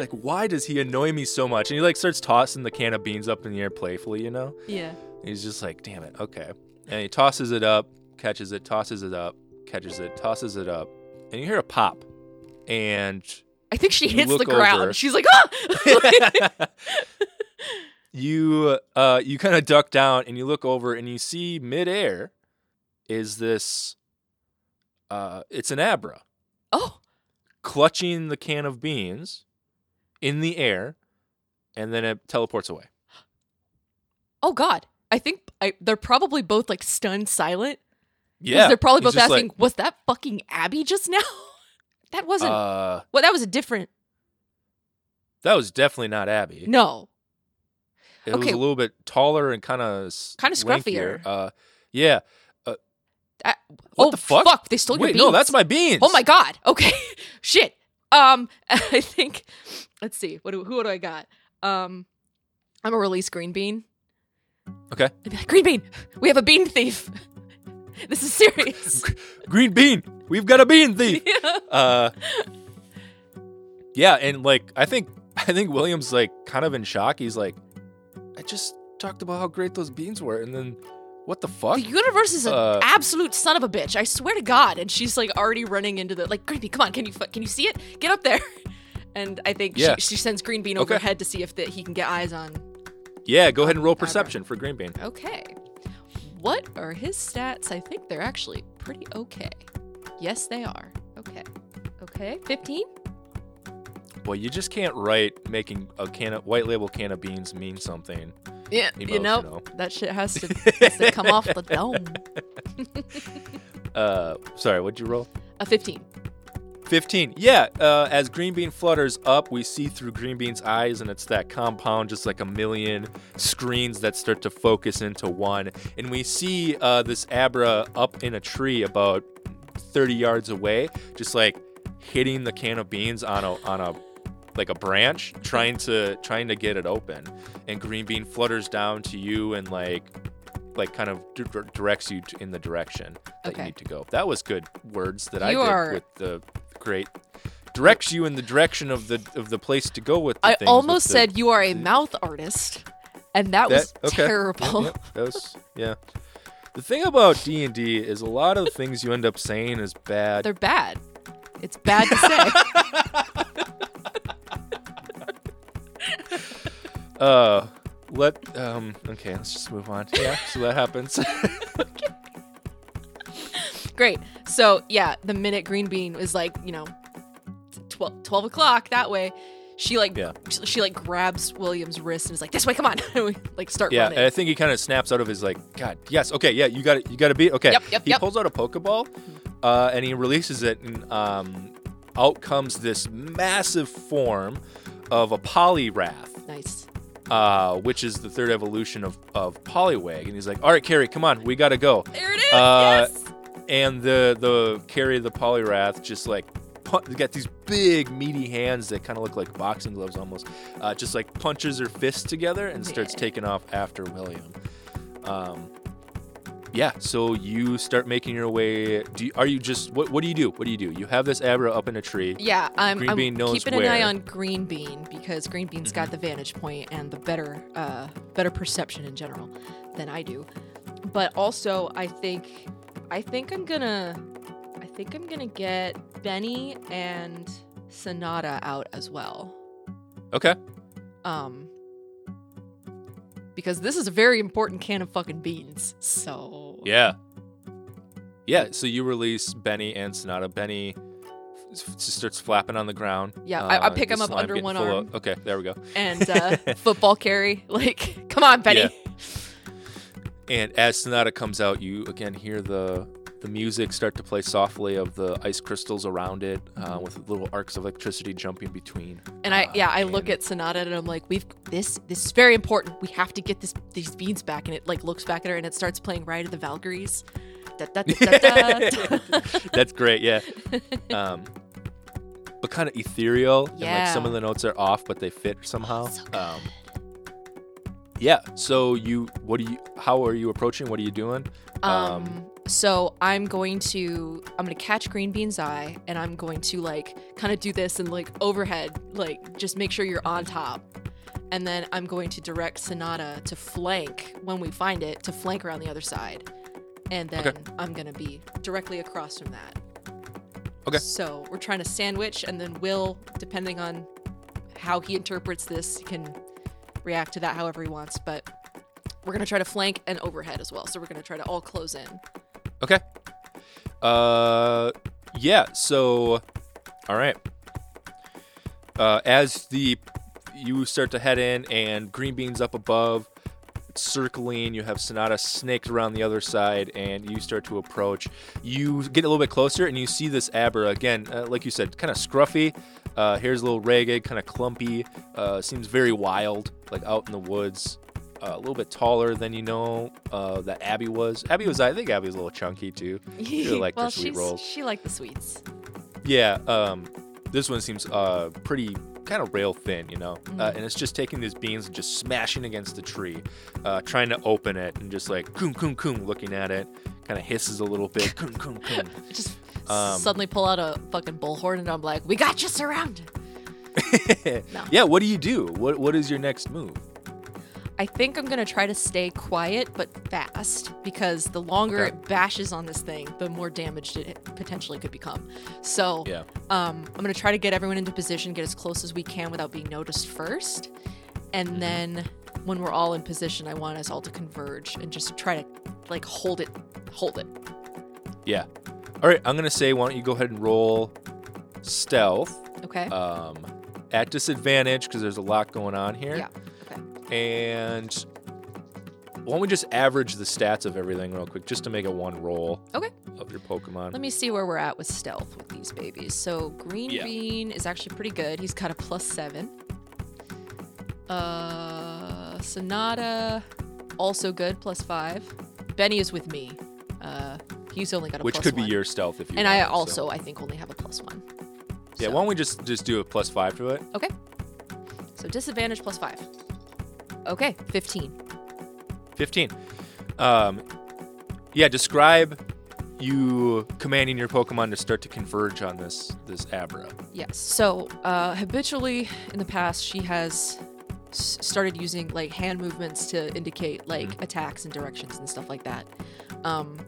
Like, why does he annoy me so much? And he like starts tossing the can of beans up in the air playfully, you know? Yeah. He's just like, damn it, okay. And he tosses it up, catches it, tosses it up, catches it, tosses it up. And you hear a pop. And I think she hits the ground. over. She's like, ah! [laughs] you uh you kind of duck down and you look over and you see midair is this uh it's an abra oh, clutching the can of beans in the air and then it teleports away oh God. I think I, they're probably both like stunned silent. Yeah They're probably both asking, was that fucking Abby just now? [laughs] that wasn't. uh well, that was a different. that was definitely not abby No. it was a little bit taller and kind of Kinda scruffier. uh yeah Uh, What oh, the fuck? Fuck, they stole your beans. no that's my beans Oh my god. [laughs] Okay. Shit. Um [laughs] I think let's see. What do, who do I got? Um I'm a release green bean. Okay. I'd be like, green bean, we have a bean thief. [laughs] this is serious. green bean we've got a bean thief [laughs] yeah. uh yeah and like i think [laughs] i think william's like kind of in shock he's like i just talked about how great those beans were and then what the fuck The universe is an Uh, absolute son of a bitch. I swear to God. And she's like already running into the like green bean. Come on, can you can you see it? Get up there. And I think Yeah. she, she sends green bean Okay. overhead to see if the, he can get eyes on. yeah go ahead and roll perception for green bean Okay. What are his stats? I think they're actually pretty okay. Yes, they are. Okay. Okay. 15? well you just can't write making a can of white label can of beans mean something Yeah. You know, that shit has to, has to come off the dome. [laughs] uh sorry what'd you roll A 15. 15 yeah uh, as green bean flutters up we see through green bean's eyes and it's that compound just like a million screens that start to focus into one. And we see uh, this abra up in a tree about 30 yards away just like hitting the can of beans on a on a like a branch trying to trying to get it open. And green bean flutters down to you and like like kind of d- directs you t- in the direction that Okay. you need to go. That was good words that i did are- with the great directs you in the direction of the of the place to go with the I things with almost the- said you are a mouth artist, and that, was That- okay. terrible. Yep, that was yeah the thing about d&d is a lot of the things you end up saying is bad They're bad. It's bad to say. [laughs] uh let um okay let's just move on yeah so that happens [laughs] Great. So yeah, the minute Green Bean is like, you know, 12, 12 o'clock that way, she like Yeah. she, she, like grabs William's wrist and is like, "This way, come on!" [laughs] and we like start Yeah, running. and I think he kind of snaps out of his like, God, yes, okay, yeah, you got it, you got to beat. Okay, Yep, yep, he yep. pulls out a Pokeball, uh, and he releases it, and um, out comes this massive form of a Poliwrath, nice. uh, which is the third evolution of of Poliwag, and he's like, all right, Carrie, come on, we got to go. There it is. Uh, yes. And the the carry the Poliwrath just like got these big meaty hands that kind of look like boxing gloves almost. Uh, just like punches her fists together and starts Yeah. taking off after William. Um, yeah, so you start making your way. Do you, are you just what? What do you do? What do you do? You have this Abra up in a tree. Yeah, I'm, Green I'm Bean knows keeping an eye on Green Bean because Green Bean's got the vantage point and the better uh, better perception in general than I do. But also, I think I think I'm gonna I think I'm gonna get Benny and Sonata out as well. Okay. Um, because this is a very important can of fucking beans. So Yeah. Yeah. So you release Benny and Sonata. Benny starts flapping on the ground. Yeah, I- I Uh, pick the him up under one full of- arm. okay, there we go. and uh, [laughs] football carry, like, [laughs] come on, Benny. Yeah. And as Sonata comes out, you again hear the the music start to play softly of the ice crystals around it, uh, with little arcs of electricity jumping between. And I Uh, yeah, I look at Sonata and I'm like, we've this this is very important. We have to get this these beans back. And it like looks back at her and it starts playing Ride of the Valkyries. Da, da, da. [laughs] That's great, yeah. [laughs] Um, but kind of ethereal, and like some of the notes are off, but they fit somehow. so good. um, yeah. So you, what do you? How are you approaching? What are you doing? Um, so I'm going to I'm gonna catch Green Bean's eye and I'm going to like kind of do this and like overhead, like just make sure you're on top. And then I'm going to direct Sonata to flank when we find it to flank around the other side. And then Okay. I'm gonna be directly across from that. Okay. So we're trying to sandwich and then Will, depending on how he interprets this, can react to that however he wants. But we're gonna try to flank and overhead as well. So we're gonna try to all close in. Okay. Uh, yeah. So, all right. Uh, as the you start to head in, and green beans up above, circling. You have Sonata snaked around the other side, and you start to approach. You get a little bit closer, and you see this Abra again. Uh, like you said, kind of scruffy. Uh, hair's a little ragged, kind of clumpy. Uh, seems very wild, like out in the woods. Uh, a little bit taller than you know uh, that Abby was. Abby was, I think Abby was a little chunky too. [laughs] Really like well, her sweet rolls. she liked the sweets. Yeah, um, this one seems uh, pretty kind of rail thin, you know, uh, Mhm. and it's just taking these beans and just smashing against the tree, uh, trying to open it and just like coom coom coom, looking at it, kind of hisses a little bit, coom coom coom. [laughs] Just Um, suddenly pull out a fucking bullhorn and I'm like, we got you surrounded. [laughs] No. Yeah, what do you do? What what is your next move? I think I'm gonna try to stay quiet but fast because the longer Okay. it bashes on this thing, the more damaged it potentially could become. So Yeah. um, I'm gonna try to get everyone into position, get as close as we can without being noticed first, and Mm-hmm. then when we're all in position, I want us all to converge and just try to like hold it, hold it. Yeah. All right, I'm gonna say, why don't you go ahead and roll stealth Okay. um, at disadvantage because there's a lot going on here. Yeah. And why don't we just average the stats of everything real quick, just to make it one roll Okay. of your Pokemon? Let me see where we're at with stealth with these babies. So Green Yeah. Bean is actually pretty good. He's got a plus seven. Uh, Sonata, also good, plus five. Benny is with me. Uh, he's only got a Which plus could be one. your stealth if you. And I so- also, I think, only have a plus one. Yeah. So, Why don't we just just do a plus five to it? Okay. So disadvantage plus five. Okay, fifteen. Fifteen. Um, yeah. Describe you commanding your Pokemon to start to converge on this this Abra. Yes. So uh, habitually in the past, she has s- started using like hand movements to indicate like attacks and directions and stuff like that. Um,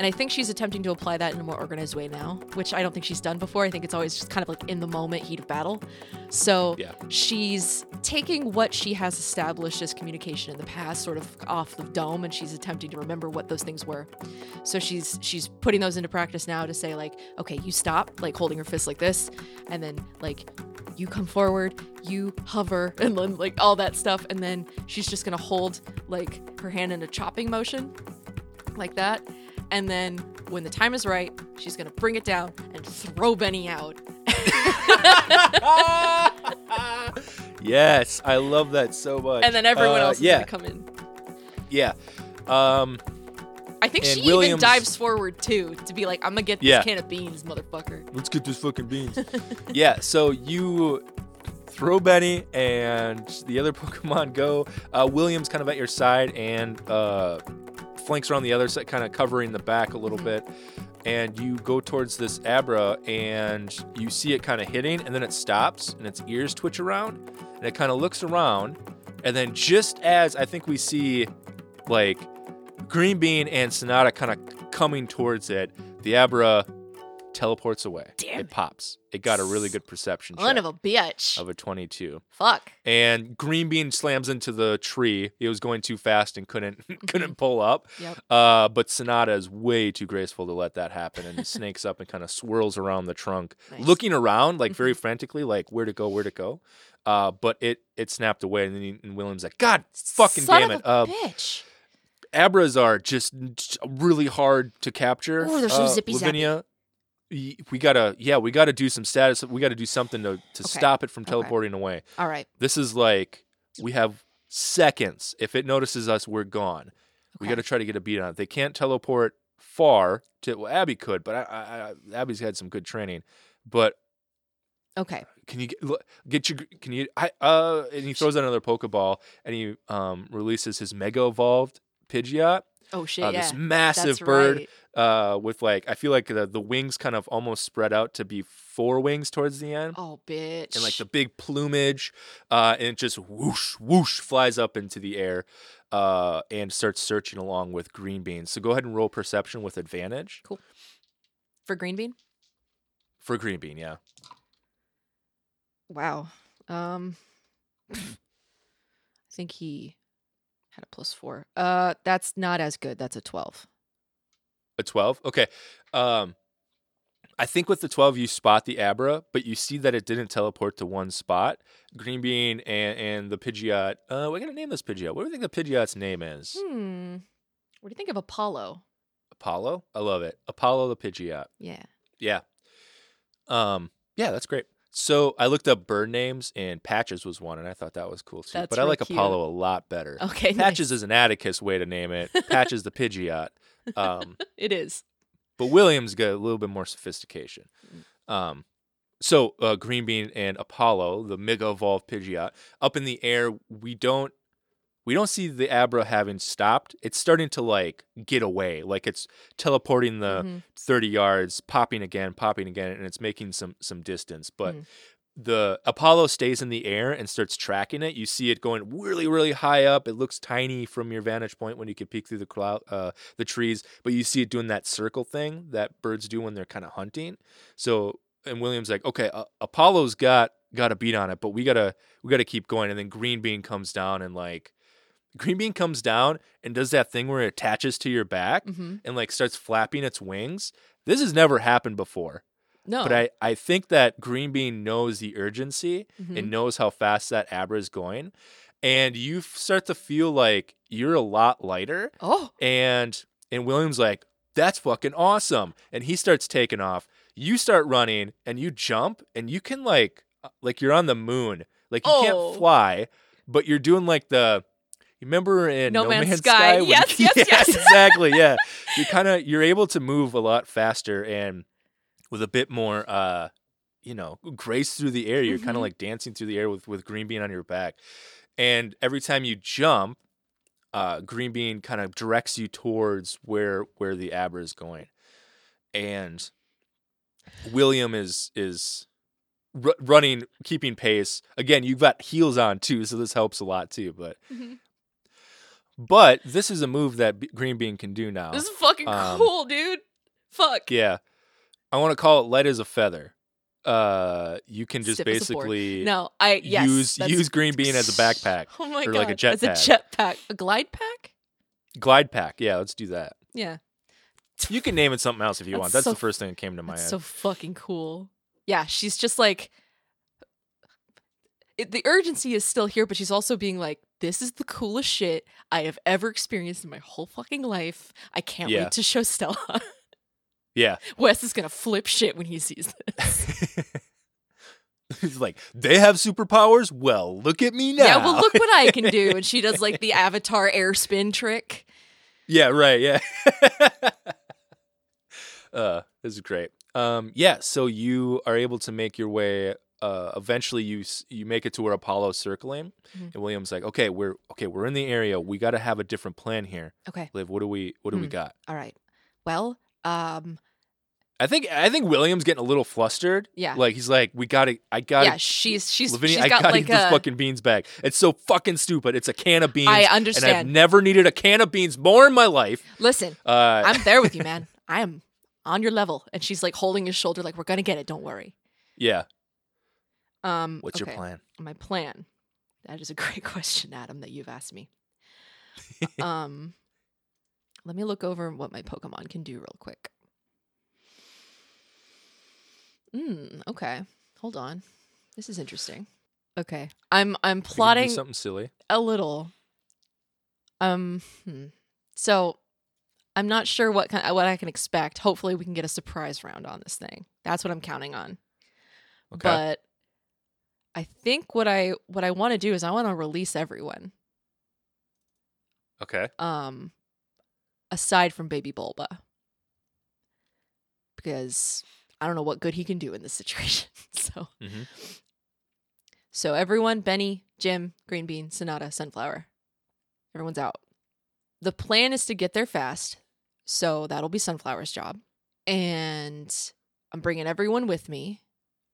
And I think she's attempting to apply that in a more organized way now, which I don't think she's done before. I think it's always just kind of like in the moment, heat of battle. So Yeah. she's taking what she has established as communication in the past, sort of off the dome, and she's attempting to remember what those things were. So she's she's putting those into practice now to say like, okay, you stop, like holding her fist like this, and then like you come forward, you hover, [laughs] and then like all that stuff, and then she's just gonna hold like her hand in a chopping motion, like that, and then when the time is right, she's gonna bring it down and throw Benny out. [laughs] yes, I love that so much. and then everyone Uh, else is yeah, gonna come in. yeah. Um, I think she Williams- even dives forward too to be like, "I'm gonna get this Yeah. can of beans, motherfucker." let's get this fucking beans. [laughs] yeah, so you throw Benny and the other [laughs] Pokemon go. Uh, Williams kind of at your side and uh, flanks around the other side, kind of covering the back a little bit. And you go towards this Abra and you see it kind of hitting, and then it stops and its ears twitch around and it kind of looks around. And then just as I think we see like Green Bean and Sonata kind of coming towards it, the Abra teleports away. Damn it pops. It got a really good perception Son check of a bitch. of a 22. Fuck. And Green Bean slams into the tree. It was going too fast and couldn't [laughs] couldn't pull up. Yep. Uh, but Sonata is way too graceful to let that happen and [laughs] snakes up and kind of swirls around the trunk, Nice. looking around like very [laughs] frantically, like where to go, where to go. Uh, but it it snapped away, and then he, and William's like, God fucking Son damn of it! a Uh, bitch. Abras are just really hard to capture. Ooh, they're so uh, zippy zappy. Lavinia, we gotta yeah, we gotta do some status. We gotta do something to to Okay. stop it from Okay. teleporting away. All right. This is like we have seconds. If it notices us, we're gone. We got to try to get a beat on it. They can't teleport far. To well, Abby could, but I, I, I, Abby's had some good training. But Okay. can you get, get your? Can you? I uh, and he throws out another Pokeball and he um releases his Mega Evolved Pidgeot. Oh shit. Uh, yeah. This massive That's bird right. Uh with like I feel like the the wings kind of almost spread out to be four wings towards the end Oh bitch. and like the big plumage, uh, and it just whoosh whoosh flies up into the air, uh, and starts searching along with Green Bean. So go ahead and roll perception with advantage Cool. for green bean. for Green Bean. Yeah, Wow. Um. [laughs] I think he had a plus four. Uh, that's not as good. That's a twelve. A twelve. Okay, um, I think with the twelve you spot the Abra, but you see that it didn't teleport to one spot. Green Bean and and the Pidgeot. Uh, we're gonna name this Pidgeot. What do you think the Pidgeot's name is? Hmm. What do you think of Apollo? Apollo. I love it. Apollo the Pidgeot. Yeah. Yeah. Um, yeah, that's great. So I looked up bird names and Patches was one, and I thought that was cool too. That's but I like cute. Apollo a lot better. Okay. [laughs] Patches nice. is an Atticus way to name it. Patches the Pidgeot. Um, [laughs] It is. but Williams got a little bit more sophistication. Um, so uh, Green Bean and Apollo, the mega evolved Pidgeot, up in the air. We don't we don't see the Abra having stopped. It's starting to like get away, like it's teleporting the Mhm. 30 yards, popping again, popping again, and it's making some some distance. But Mhm. the Apollo stays in the air and starts tracking it. You see it going really, really high up. It looks tiny from your vantage point when you can peek through the cloud, uh, the trees, but you see it doing that circle thing that birds do when they're kind of hunting. So, and William's like, okay, uh, Apollo's got got a beat on it, but we gotta we gotta keep going. And then Green Bean comes down and like. Green Bean comes down and does that thing where it attaches to your back Mm-hmm. and like starts flapping its wings. This has never happened before. No. But I, I think that Green Bean knows the urgency Mhm. and knows how fast that Abra is going. And you start to feel like you're a lot lighter. Oh. And and William's like, that's fucking awesome. And he starts taking off. You start running and you jump and you can like uh, like you're on the moon. Like you Oh. can't fly, but you're doing like the remember in No Man's Man's, Sky. Sky? when- Yes, [laughs] yes, Yeah, yes. [laughs] exactly. Yeah, you kind of you're able to move a lot faster and with a bit more, uh, you know, grace through the air. You're kind Mhm. of like dancing through the air with with Green Bean on your back, and every time you jump, uh, Green Bean kind of directs you towards where where the Abra is going, and William is is r- running, keeping pace. Again, you've got heels on too, so this helps a lot too. But Mhm. But this is a move that B- Green Bean can do now. This is fucking Um, cool, dude. Fuck. Yeah. I want to call it light as a feather. Uh, you can just Stiff as a board. basically No, I yes. use use green bean as a [laughs] backpack, Oh my or god. like a jet As a pad. jet pack. A glide pack? glide pack. Yeah, let's do that. Yeah. You can name it something else if you That's want. That's so the first thing that came to my head. so fucking cool. Yeah, she's just like it, the urgency is still here, but she's also being like, "This is the coolest shit I have ever experienced in my whole fucking life. I can't Yeah. wait to show Stella." yeah. [laughs] Wes is gonna flip shit when he sees this. [laughs] He's like, they have superpowers. Well, look at me now. Yeah, well, look what I can do, and she does like the [laughs] Avatar air spin trick. Yeah, right. Yeah. uh, this is great. Um, yeah. So you are able to make your way. Uh, eventually, you you make it to where Apollo's circling, Mhm. and William's like, "Okay, we're okay. We're in the area. We got to have a different plan here. Okay, Liv, what do we what do we Hmm. got?" all right. Well, um, I think I think William's getting a little flustered. Yeah. Like he's like, "We got to. I got to." yeah, she's she's Lavinia, she's I got like get this a. fucking beans back. It's so fucking stupid. It's a can of beans. I And I've never needed a can of beans more in my life. Listen, Uh, [laughs] I'm there with you, man. I am on your level. And she's like holding his shoulder, like, we're gonna get it, don't worry. yeah. Um What's okay. your plan? My plan. That is a [laughs] great question, Adam, that you've asked me. [laughs] um let me look over what my Pokemon can do real quick. Hmm, okay. Hold on. This is interesting. Okay. I'm I'm We can do plotting something silly. a little. Um, hmm. so I'm not sure what kind, what I can expect. Hopefully, we can get a surprise round on this thing. That's what I'm counting on. Okay. But I think what I what I want to do is I want to release everyone. okay. Um, aside from Baby Bulba, because I don't know what good he can do in this [laughs] situation. so, Mhm. so everyone: Benny, Jim, Green Bean, Sonata, Sunflower. Everyone's out. The plan is to get there fast, so that'll be Sunflower's job, and I'm bringing everyone with me.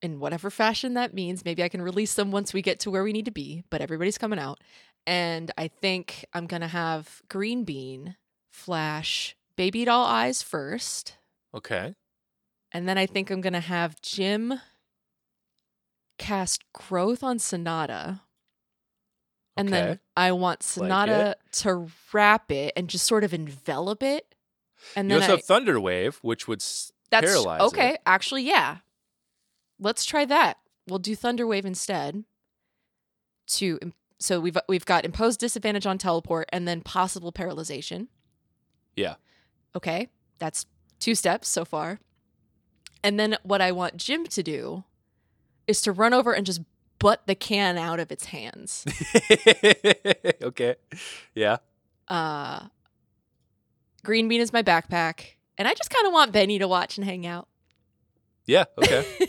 In whatever fashion that means, maybe I can release them once we get to where we need to be, but everybody's coming out. And I think I'm going to have Green Bean flash Baby Doll Eyes first. Okay. And then I think I'm going to have Jim cast Growth on Sonata. And then I want Sonata to wrap it and just sort of envelop it. And You then also I, have Thunder Wave, which would s- that's paralyze okay. it. Actually, yeah. Let's try that. We'll do Thunderwave instead. To so we've we've got imposed disadvantage on teleport and then possible paralyzation. Yeah. Okay, that's two steps so far. And then what I want Jim to do is to run over and just butt the can out of its hands. [laughs] okay. Yeah. Uh, Green Bean is my backpack, and I just kind of want Benny to watch and hang out. Yeah. Okay. [laughs]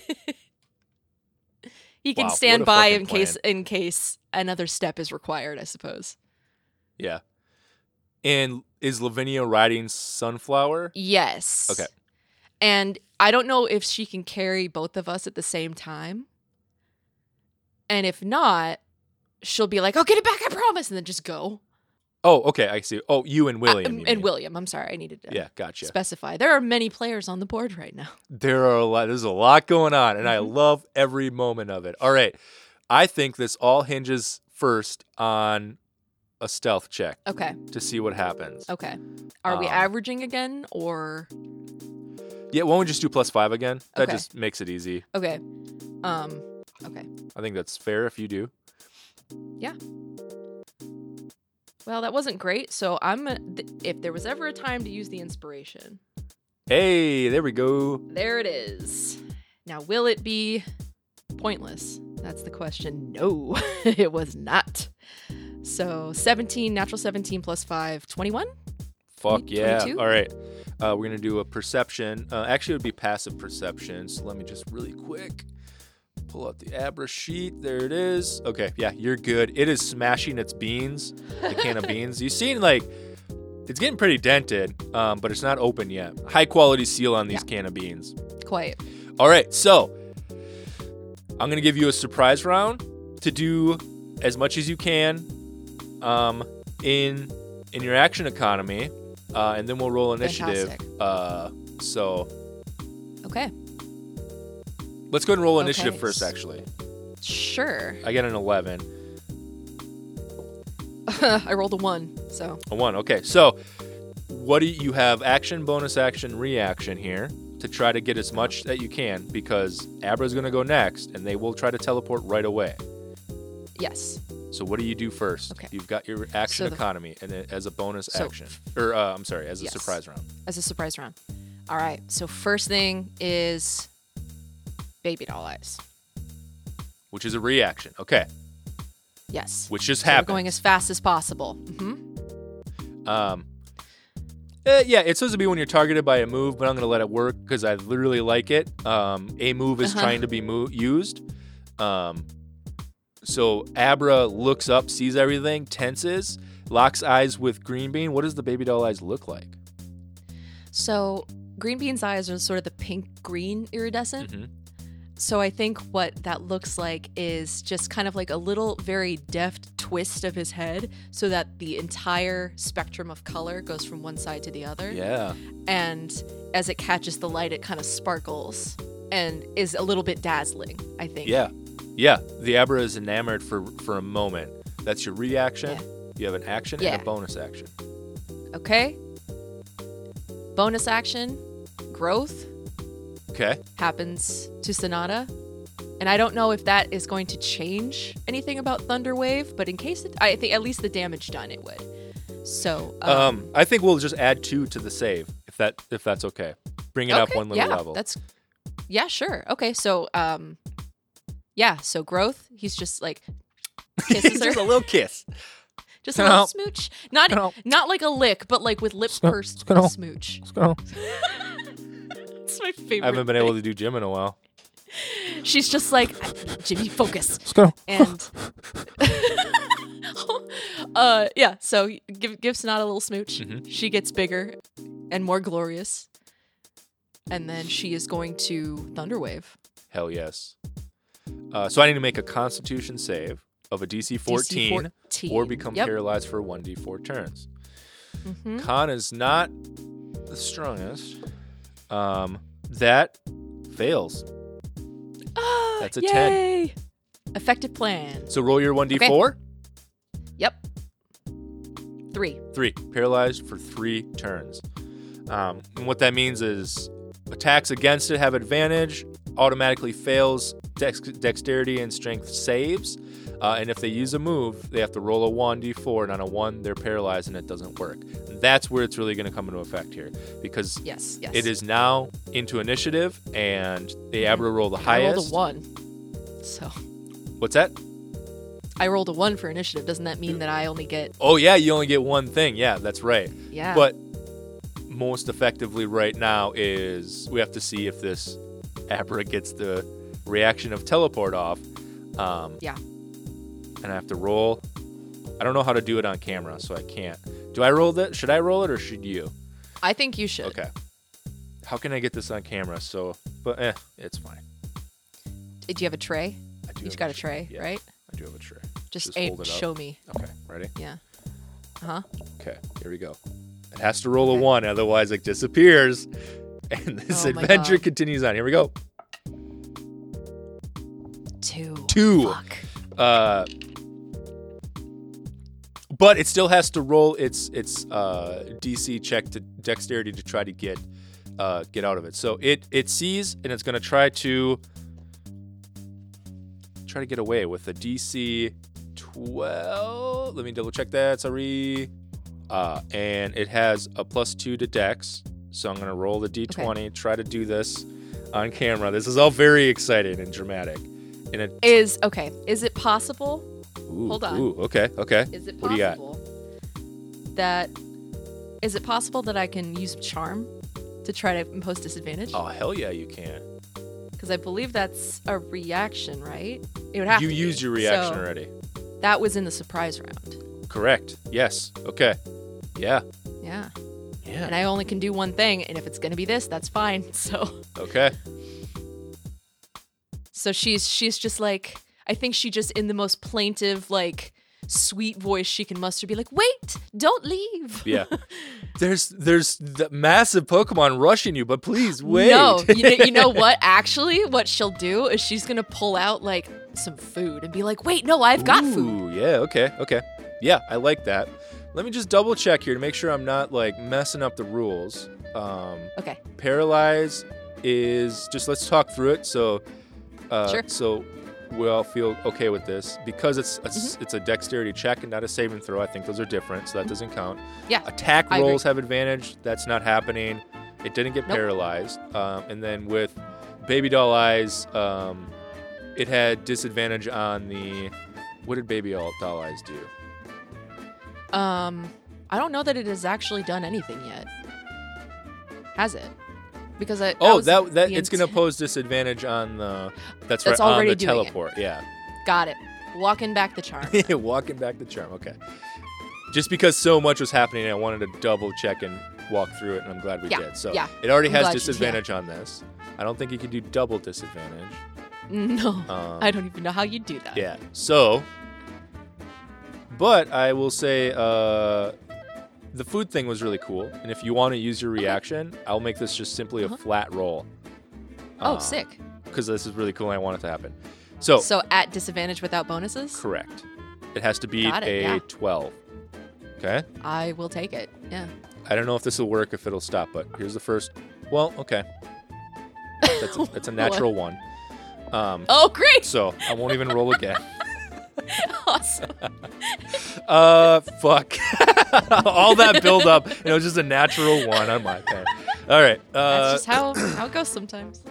he can Wow, stand by in case in case another step is required, I suppose. yeah. And is Lavinia riding Sunflower? Yes. Okay. And I don't know if she can carry both of us at the same time. And if not, she'll be like, "I'll get it back, I promise," and then just go. Oh, okay. I see. Oh, you and William. Uh, you and mean. William. I'm sorry, I needed to Yeah, gotcha. specify. There are many players on the board right now. [laughs] There are a lot. There's a lot going on, and I Mhm. love every moment of it. All right, I think this all hinges first on a stealth check Okay. to see what happens. Okay. Are we Um, averaging again or Yeah, why don't we just do plus five again? That Okay. just makes it easy. okay? Um. Okay. I think that's fair if you do. Well, that wasn't great. So I'm. th- If there was ever a time to use the inspiration, Hey, there we go. There it is. Now, will it be pointless? That's the question. No, [laughs] it was not. So 17, natural 17 plus 5, 21? Fuck yeah. 22? All right. Uh, we're going to do a perception. Uh, actually, it would be passive perception. So let me just really quick pull out the Abra sheet. There it is. Okay. Yeah, you're good. It is smashing its beans, the can of [laughs] beans. You've seen, like, it's getting pretty dented, um, but it's not open yet. High quality seal on these can of beans. Quiet. All right. So I'm going to give you a surprise round to do as much as you can um, in in your action economy, uh, and then we'll roll initiative. Uh, so Okay. Let's go and roll initiative Okay, first. Actually, Sure. I get an eleven, [laughs] I rolled a one, so a one. Okay, so what do you, have? Action, bonus action, reaction here to try to get as much that you can because Abra's gonna go next, and they will try to teleport right away. yes. So what do you do first? Okay. You've got your action So the- economy, and then as a bonus So- action, or uh, I'm sorry, as a Yes. surprise round. As a surprise round. All right. So first thing is baby doll eyes. which is a reaction. Okay, Yes. which just So happened. going as fast as possible. hmm Um, eh, yeah, it's supposed to be when you're targeted by a move, but I'm gonna let it work because I literally like it. Um, a move is Uh-huh. trying to be mo- used. Um, so Abra looks up, sees everything, tenses, locks eyes with Green Bean. What does the baby doll eyes look like? So green bean's eyes are sort of the pink green iridescent. hmm So I think what that looks like is just kind of like a little very deft twist of his head so that the entire spectrum of color goes from one side to the other. Yeah. And as it catches the light, it kind of sparkles and is a little bit dazzling, I think. Yeah. Yeah. The Abra is enamored for for a moment. That's your reaction. Yeah. You have an action and a bonus action. Okay. Bonus action, growth Okay. happens to Sonata. And I don't know if that is going to change anything about Thunderwave, but in case it, I think at least the damage done it would. So, um, Um, I think we'll just add two to the save if that if that's okay. Bring it up one little yeah, level. That's yeah, sure. Okay, so um, yeah, so growth. He's just like [laughs] kisses her, [laughs] just a little kiss. just a little smooch. Not not like a lick, but like with lips No, pursed, no. a smooch. [laughs] It's my favorite. I haven't been able to do gym in a while. She's just like Jimmy, focus. Let's go. and [laughs] uh yeah so give give sonata a little smooch Mhm. she gets bigger and more glorious and then she is going to thunderwave Hell yes. Uh, so I need to make a Constitution save of a DC 14, DC 14. or become yep. paralyzed for 1d4 turns. Mhm. Con is not the strongest. Um, that fails. Ah, That's a 10. effective plan So roll your 1d4. yep three Three. Paralyzed for three turns. Um, and what that means is attacks against it have advantage, automatically fails dex- dexterity and strength saves. Uh, and if they use a move, they have to roll a 1d4, and on a 1, they're paralyzed and it doesn't work. That's where it's really going to come into effect here because yes yes it is now into initiative, and the Abra roll the highest. i rolled a one so What's that? i rolled a one for initiative doesn't that mean that i only get Oh, yeah, you only get one thing. Yeah, that's right. yeah But most effectively right now is we have to see if this Abra gets the reaction of teleport off. Um, Yeah. And I have to roll. I don't know how to do it on camera, so I can't. Do I roll that? Should I roll it or should you? i think you should Okay. How can I get this on camera? So, but eh, it's fine. do you have a tray I do you've got a tray Yeah, right I do have a tray. just, Just it up. show me Okay, ready? Yeah. uh-huh Okay, here we go. It has to roll a one, otherwise it disappears. [laughs] And this Oh adventure continues on. Here we go. two Two. Fuck. Uh, but it still has to roll its its uh, DC check to dexterity to try to get uh, get out of it. So it it sees and it's gonna try to try to get away with a DC twelve. Let me double check that. Sorry. Uh, and it has a plus two to Dex. So I'm gonna roll the D20. Try to do this on camera. This is all very exciting and dramatic. And it Is okay. Is it possible? Ooh, Hold on. Ooh, okay, okay. Is it What do you got? possible that is it possible that I can use charm to try to impose disadvantage? Oh hell yeah, you can. Because I believe that's a reaction, right? It would have You to used be. your reaction So already. That was in the surprise round. Correct. Yes. Okay. Yeah. Yeah. Yeah. And I only can do one thing, and if it's gonna be this, that's fine. [laughs] So okay. so she's she's just like I think she just in the most plaintive, like sweet voice she can muster be like, "Wait, don't leave." Yeah. [laughs] there's there's the massive Pokemon rushing you, but please wait. No, you know, you know [laughs] what? Actually, what she'll do is she's gonna pull out like some food and be like, "Wait, no, I've got food." Yeah, okay, okay. Yeah, I like that. Let me just double check here to make sure I'm not like messing up the rules. Um, Okay. paralyze is just let's talk through it. So, uh, Sure. so we all feel okay with this because it's a, Mm-hmm. it's a dexterity check and not a saving throw. I think those are different, so that doesn't count. Yeah. Attack I agree. rolls have advantage. That's not happening. It didn't get Nope. paralyzed. Um, and then with Baby Doll Eyes, um, it had disadvantage on the. What did Baby Doll Doll Eyes do? Um, I don't know that it has actually done anything yet. Has it? Because I Oh, was that that it's gonna pose disadvantage on the. That's, That's right on already the doing it. teleport. Yeah. got it. Walking back the charm. [laughs] Walking back the charm. Okay. Just because so much was happening, I wanted to double check and walk through it, and I'm glad we Yeah, did. So yeah. it already I'm has glad you- yeah. disadvantage on this. I don't think you can do double disadvantage. [laughs] no, Um, I don't even know how you do that. Yeah. So, but I will say uh, the food thing was really cool, and if you want to use your reaction, I'll make this just simply Uh-huh. a flat roll. Oh, sick. Because this is really cool, and I want it to happen. So, So at disadvantage without bonuses, correct. It has to beat Got it, a yeah. 12. Okay. I will take it. Yeah. I don't know if this will work, if it'll stop, but here's the first. Well, okay. That's a, that's a [laughs] natural one. Um, Oh, great! so I won't even roll again. [laughs] [laughs] Awesome. Uh, fuck. [laughs] All that build up, and it was just a natural one on my part. All right. That's Uh, just how how it goes sometimes.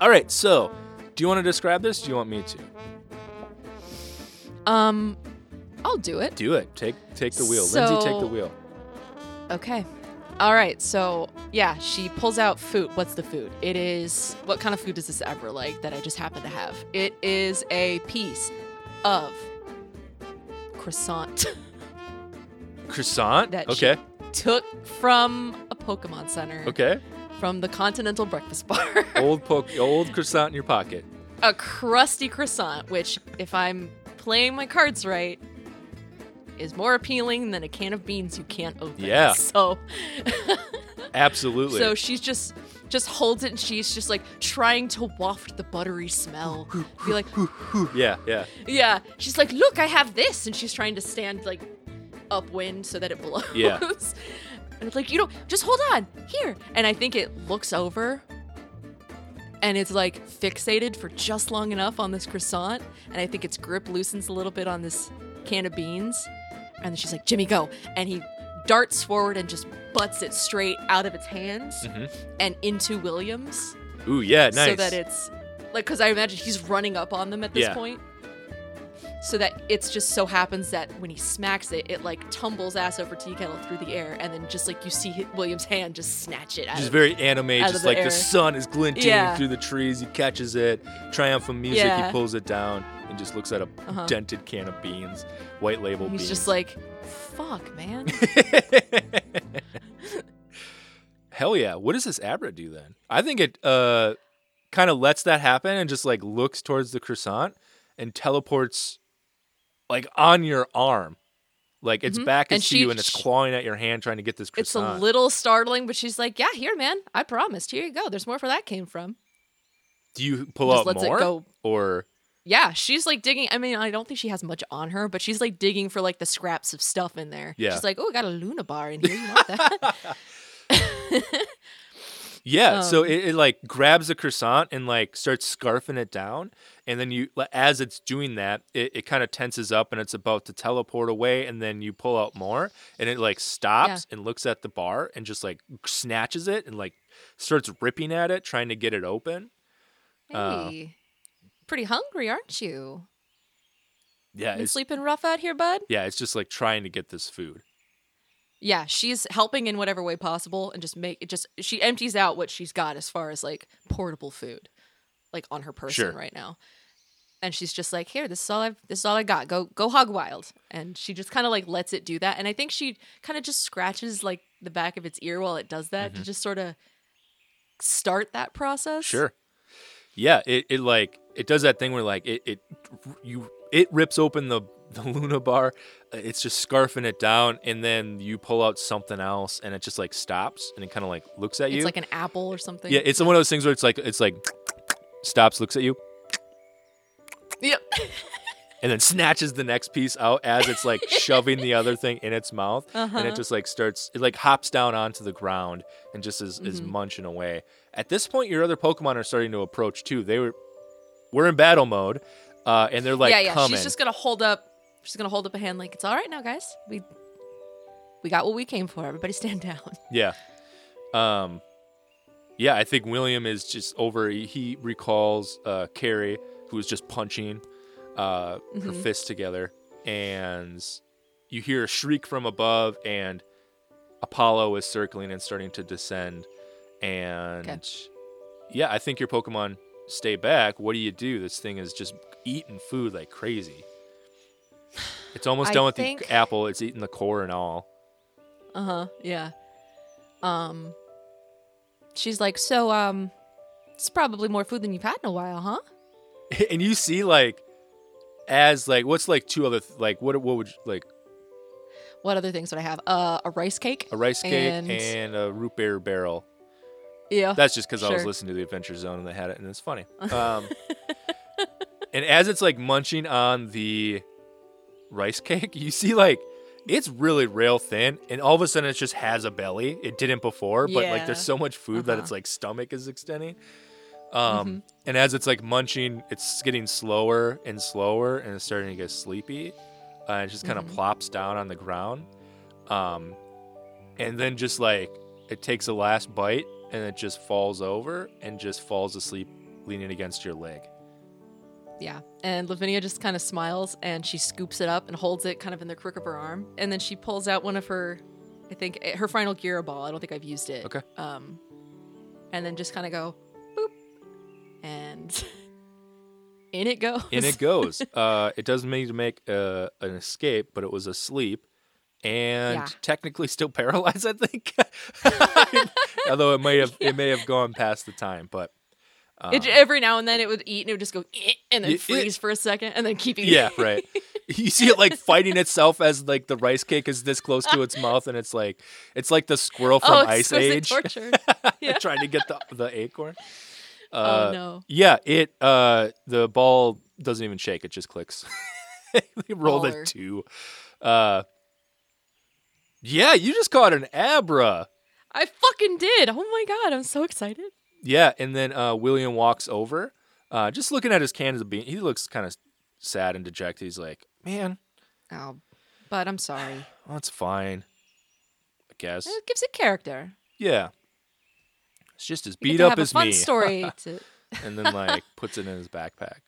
all right. So, do you want to describe this? Do you want me to Um, I'll do it. do it? Take take the wheel, Lindsay. Take the wheel. Okay. All right. So yeah, she pulls out food. What's the food? It is what kind of food is this ever like that I just happen to have? It is a piece of croissant [laughs] Croissant. that she- okay. took from a Pokemon Center Okay. from the Continental Breakfast Bar. [laughs] Old poke, old croissant in your pocket. a crusty croissant, which, if I'm playing my cards right, is more appealing than a can of beans you can't open. Yeah. [laughs] So, Absolutely. [laughs] so she's just just holds it and she's just like trying to waft the buttery smell. Be like, [laughs] yeah, yeah. yeah. She's like, look, I have this, and she's trying to stand like upwind so that it blows. Yeah. and it's like, you don't just hold on here. And I think it looks over and it's like fixated for just long enough on this croissant. And I think its grip loosens a little bit on this can of beans. And then she's like, Jimmy, go. And he darts forward and just butts it straight out of its hands Mhm. and into Williams Ooh, yeah, nice. so that it's like because I imagine he's running up on them at this Yeah. point. So that it's just so happens that when he smacks it, it like tumbles ass over tea kettle through the air, and then just like you see William's hand just snatch it out. Just of- very anime, just the like air. the sun is glinting Yeah. through the trees. He catches it, triumphant music. Yeah. He pulls it down and just looks at a Uh-huh. dented can of beans, white label He's beans. just like, "Fuck, man." [laughs] Hell yeah! What does this Abra do then? I think it uh kind of lets that happen and just like looks towards the croissant and teleports like on your arm. Like its Mhm. back is to you and it's clawing at your hand trying to get this croissant. it's a little startling, but she's like, "Yeah, here, man. I promised. Here you go. There's more where that came from." do you pull Just out lets more or Yeah, she's like digging. I mean, I don't think she has much on her, but she's like digging for like the scraps of stuff in there. Yeah. She's like, "Oh, I got a Luna bar in here. You want that?" [laughs] [laughs] Yeah, so Um, it, it like grabs the croissant and like starts scarfing it down, and then you, as it's doing that, it, it kind of tenses up and it's about to teleport away, and then you pull out more, and it like stops and looks at the bar and just like snatches it and like starts ripping at it, trying to get it open. Uh, Hey, pretty hungry, aren't you? Yeah, it's sleeping rough out here, bud? yeah, it's just like trying to get this food. Yeah, she's helping in whatever way possible, and just make it. Just she empties out what she's got as far as like portable food, like on her person Sure. right now. And she's just like, "Here, this is all I've. This is all I got. Go, go, hog wild." And she just kind of like lets it do that. And I think she kind of just scratches like the back of its ear while it does that to just sort of start that process. Sure. Yeah, it, it like it does that thing where like it, it you it rips open the the Luna bar. uh, It's just scarfing it down, and then you pull out something else, and it just like stops, and it kind of like looks at you. It's like an apple or something. yeah, it's one of those things where it's like it's like stops, looks at you, Yep. [laughs] and then snatches the next piece out as it's like shoving the other thing in its mouth, and Uh-huh. and it just like starts. It like hops down onto the ground and just is, is Mhm. munching away. At this point, your other Pokemon are starting to approach too. They were we're in battle mode, uh, and they're like yeah, yeah. coming. She's just gonna hold up. She's gonna hold up a hand like it's all right now, guys. We we got what we came for. Everybody stand down. Yeah. Um yeah, I think William is just over he- recalls uh Carrie who was just punching uh her Mhm. fists together and you hear a shriek from above and Apollo is circling and starting to descend and Okay. yeah, I think your Pokemon stay back. What do you do? This thing is just eating food like crazy. It's [sighs] almost done with think- the apple. It's eating the core and all. Uh huh. Yeah. Um. She's like, so um, it's probably more food than you've had in a while, huh? [laughs] and you see like as like what's like two other th- like what what would you, like What other things would I have? Uh, a rice cake. a rice cake and, And- a root beer barrel. Yeah. That's just because I was listening to the Adventure Zone and they had it, and it's funny. [laughs] Um, and as it's like munching on the rice [laughs] cake, you see like it's really rail thin, and all of a sudden it just has a belly. It didn't before, but like there's so much food that Uh-huh. its like stomach is extending. Um, and as it's like munching, it's getting slower and slower, and it's starting to get sleepy. Uh, it just kind of Mhm. plops down on the ground, um, and then just like it takes a last bite, and it just falls over and just falls asleep, leaning against your leg. Yeah. And Livinia just kind of smiles and she scoops it up and holds it kind of in the crook of her arm. And then she pulls out one of her, I think, eh, her final gear ball. I don't think I've used it. Okay. Um, and then just kind of go boop. And [laughs] in it goes. In it [laughs] goes. uh, it doesn't need to make uh, an escape, but it was asleep. And Yeah. technically still [laughs] paralyzed, I think. Although it may have it may have gone past the time, but um, It, every now and then it would eat and it would just go "Eh," and then It- it- freeze for a second and then keep eating. yeah, right. [laughs] You see it like fighting itself as like the rice cake is this close to its mouth, and it's like it's like the squirrel from oh, Ice Age torture. [laughs] Yeah. trying to get the the acorn. Uh, oh no. Yeah, it uh the ball doesn't even shake; it just clicks. [laughs] they rolled a two. Uh, yeah, you just caught an Abra. I fucking did. Oh my god, I'm so excited. Yeah, and then uh, William walks over, uh, just looking at his cans of beans. He looks kind of sad and dejected. He's like, "Man, Oh, but I'm sorry. [sighs] that's fine. I guess. It gives it character. Yeah, it's just as beat up have as a fun me." story [laughs] to [laughs] and then like puts it in his backpack.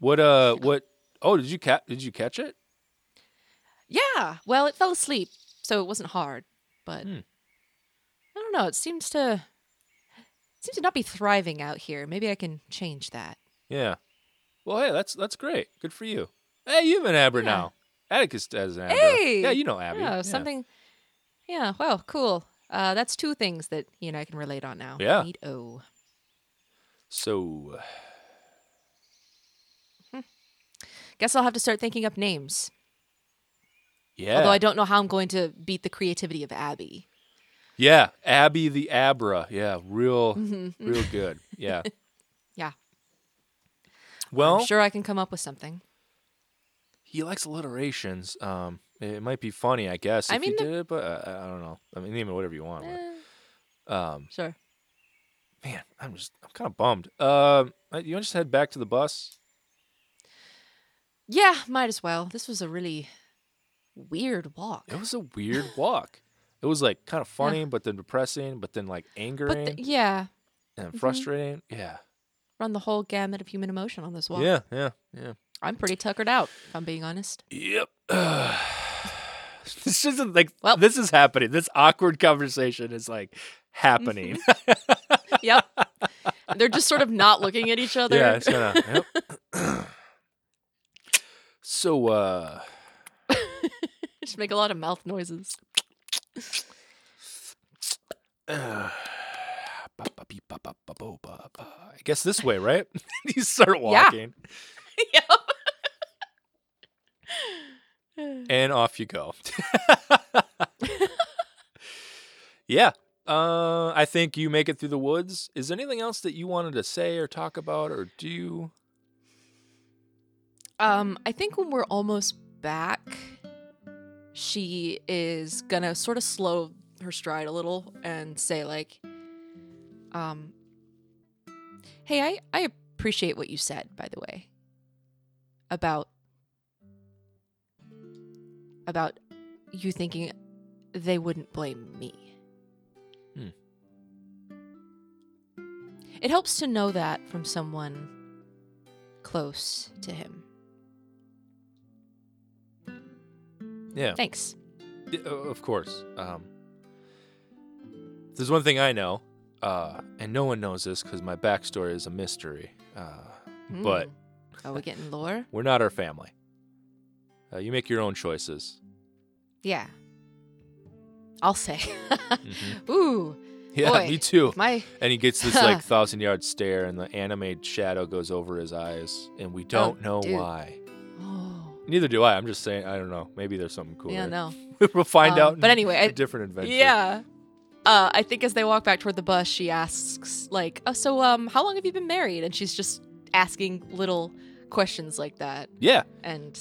What uh? What? Oh, did you catch? Did you catch it? Yeah. Well, it fell asleep, so it wasn't hard. But Hmm. I don't know. It seems to seems to not be thriving out here. Maybe I can change that. Yeah. Well, hey, that's that's great. Good for you. Hey, you have an Abra Yeah. now. Atticus has an Abra. Hey! Yeah, you know Abby. yeah, something. Yeah. Well, cool. Uh, that's two things that you and I can relate on now. Yeah. Neat. Oh. So, Guess I'll have to start thinking up names. yeah. Although I don't know how I'm going to beat the creativity of Abby. Yeah, Abby the Abra. Yeah, real Mhm. real good. Yeah. [laughs] Yeah. Well, I'm sure I can come up with something. he likes alliterations. Um, it might be funny, I guess, I if you mean, the- did it, but uh, I don't know. I mean, name it whatever you want. Eh, But, um, sure. man, I'm just I'm kind of bummed. Um, uh, you want to just head back to the bus? Yeah, might as well. This was a really weird walk. It was a weird walk. It was like kind of funny, but then depressing, but then like angering But the, yeah, and mhm. frustrating. Yeah. run the whole gamut of human emotion on this wall. Yeah, yeah, yeah. I'm pretty tuckered out, if I'm being honest. Yep. [sighs] this isn't like Well- this is happening. This awkward conversation is like happening. [laughs] yep. They're just sort of not looking at each other. yeah, it's. Yep. so, uh, [laughs] just make a lot of mouth noises. Uh, I guess this way, right? [laughs] you start walking. Yeah. [laughs] yep. and off you go. [laughs] yeah. Uh, I think you make it through the woods. Is there anything else that you wanted to say or talk about or do? Um, I think when we're almost back, she is gonna sort of slow her stride a little and say like, um, "Hey, I I appreciate what you said, by the way, about about you thinking they wouldn't blame me." Hmm. It helps to know that from someone close to him. Yeah. Thanks. Yeah, Of course. Um, there's one thing I know, uh, and no one knows this because my backstory is a mystery. Uh, But- Mm. are we getting lore? [laughs] we're not our family. Uh, you make your own choices. Yeah. I'll say. Mhm. [laughs] Ooh, Yeah, Boy. me too. my [laughs] And he gets this like thousand yard stare, and the anime shadow goes over his eyes, and we don't know Oh, dude. why. Neither do I. I'm just saying. I don't know. Maybe there's something cool. yeah, there. no, [laughs] we'll find Um, out. but anyway, a I- different adventure. yeah. Uh, I think as they walk back toward the bus, she asks like, "Oh, so um, how long have you been married?" And she's just asking little questions like that, yeah, and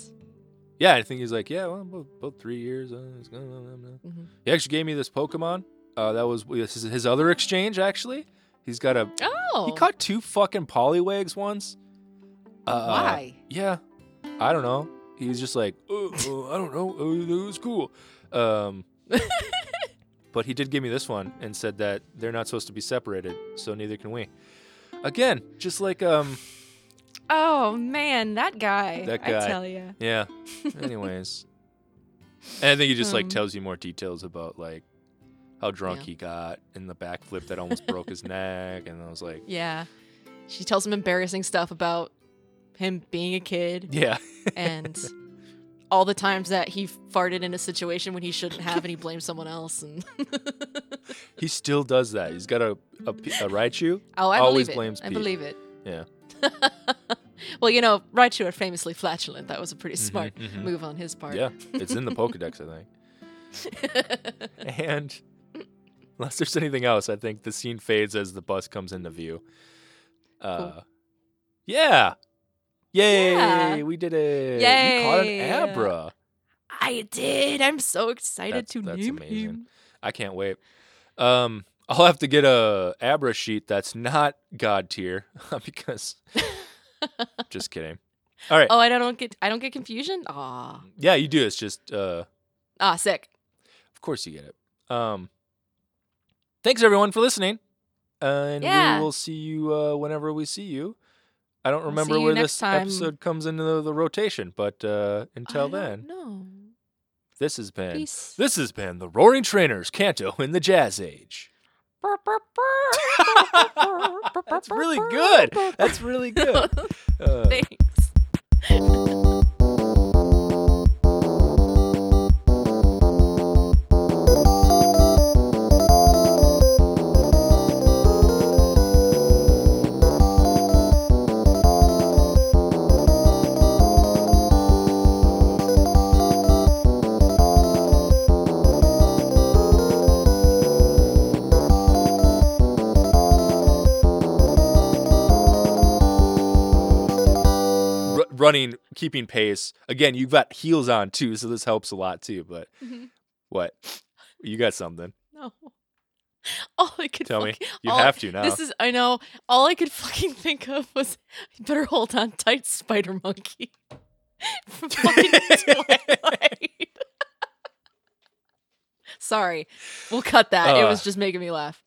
yeah. I think he's like, yeah, well, about, about three years. Uh, mm-hmm. He actually gave me this Pokemon. Uh, that was this is his other exchange. Actually, he's got a. oh, He caught two fucking Poliwags once. Uh, why? Yeah, I don't know. He was just like, oh, oh, I don't know. Oh, it was cool. Um, [laughs] but he did give me this one and said that they're not supposed to be separated, so neither can we. Again, just like um, Oh man, that guy. That I tell you. yeah. [laughs] Anyways, and I think he just like Um, tells you more details about like how drunk Yeah. he got in the backflip that almost broke his [laughs] neck, and I was like, Yeah. She tells him embarrassing stuff about him being a kid yeah, and [laughs] all the times that he farted in a situation when he shouldn't have and he blames someone else and [laughs] he still does that. He's got a a Raichu. Oh, I Always believe it. blames I Pete. believe it. Yeah. [laughs] well, you know, Raichu are famously flatulent. That was a pretty smart mhm. move on his part. Yeah, it's in the Pokedex, I think. And unless there's anything else, I think the scene fades as the bus comes into view. Uh, yeah. Yay! Yeah. We did it. You caught an Abra. I did. I'm so excited That's- to that's name amazing. him. I can't wait. Um, I'll have to get a Abra sheet that's not God tier [laughs] because. [laughs] just kidding. All right. Oh, I don't get I don't get confusion. Aw. Yeah, you do. It's just uh, Ah, sick. Of course you get it. Um, thanks everyone for listening, uh, and Yeah. we will see you uh, whenever we see you. I don't remember see you where next this time. episode comes into the, the rotation, but uh, until then, No. this has been Peace. this has been the Roaring Trainers Canto in the Jazz Age. [laughs] That's really good. That's really good. [laughs] Uh, Thanks. Running, keeping pace. Again, you've got heels on too, so this helps a lot too. But Mhm. what? You got something? No. [laughs] All I could Tell me. You have to now. This is I know. All I could [laughs] fucking think of was you better hold on tight, Spider Monkey. [laughs] From fucking Twilight. Sorry. We'll cut that. it Uh. was just making me laugh.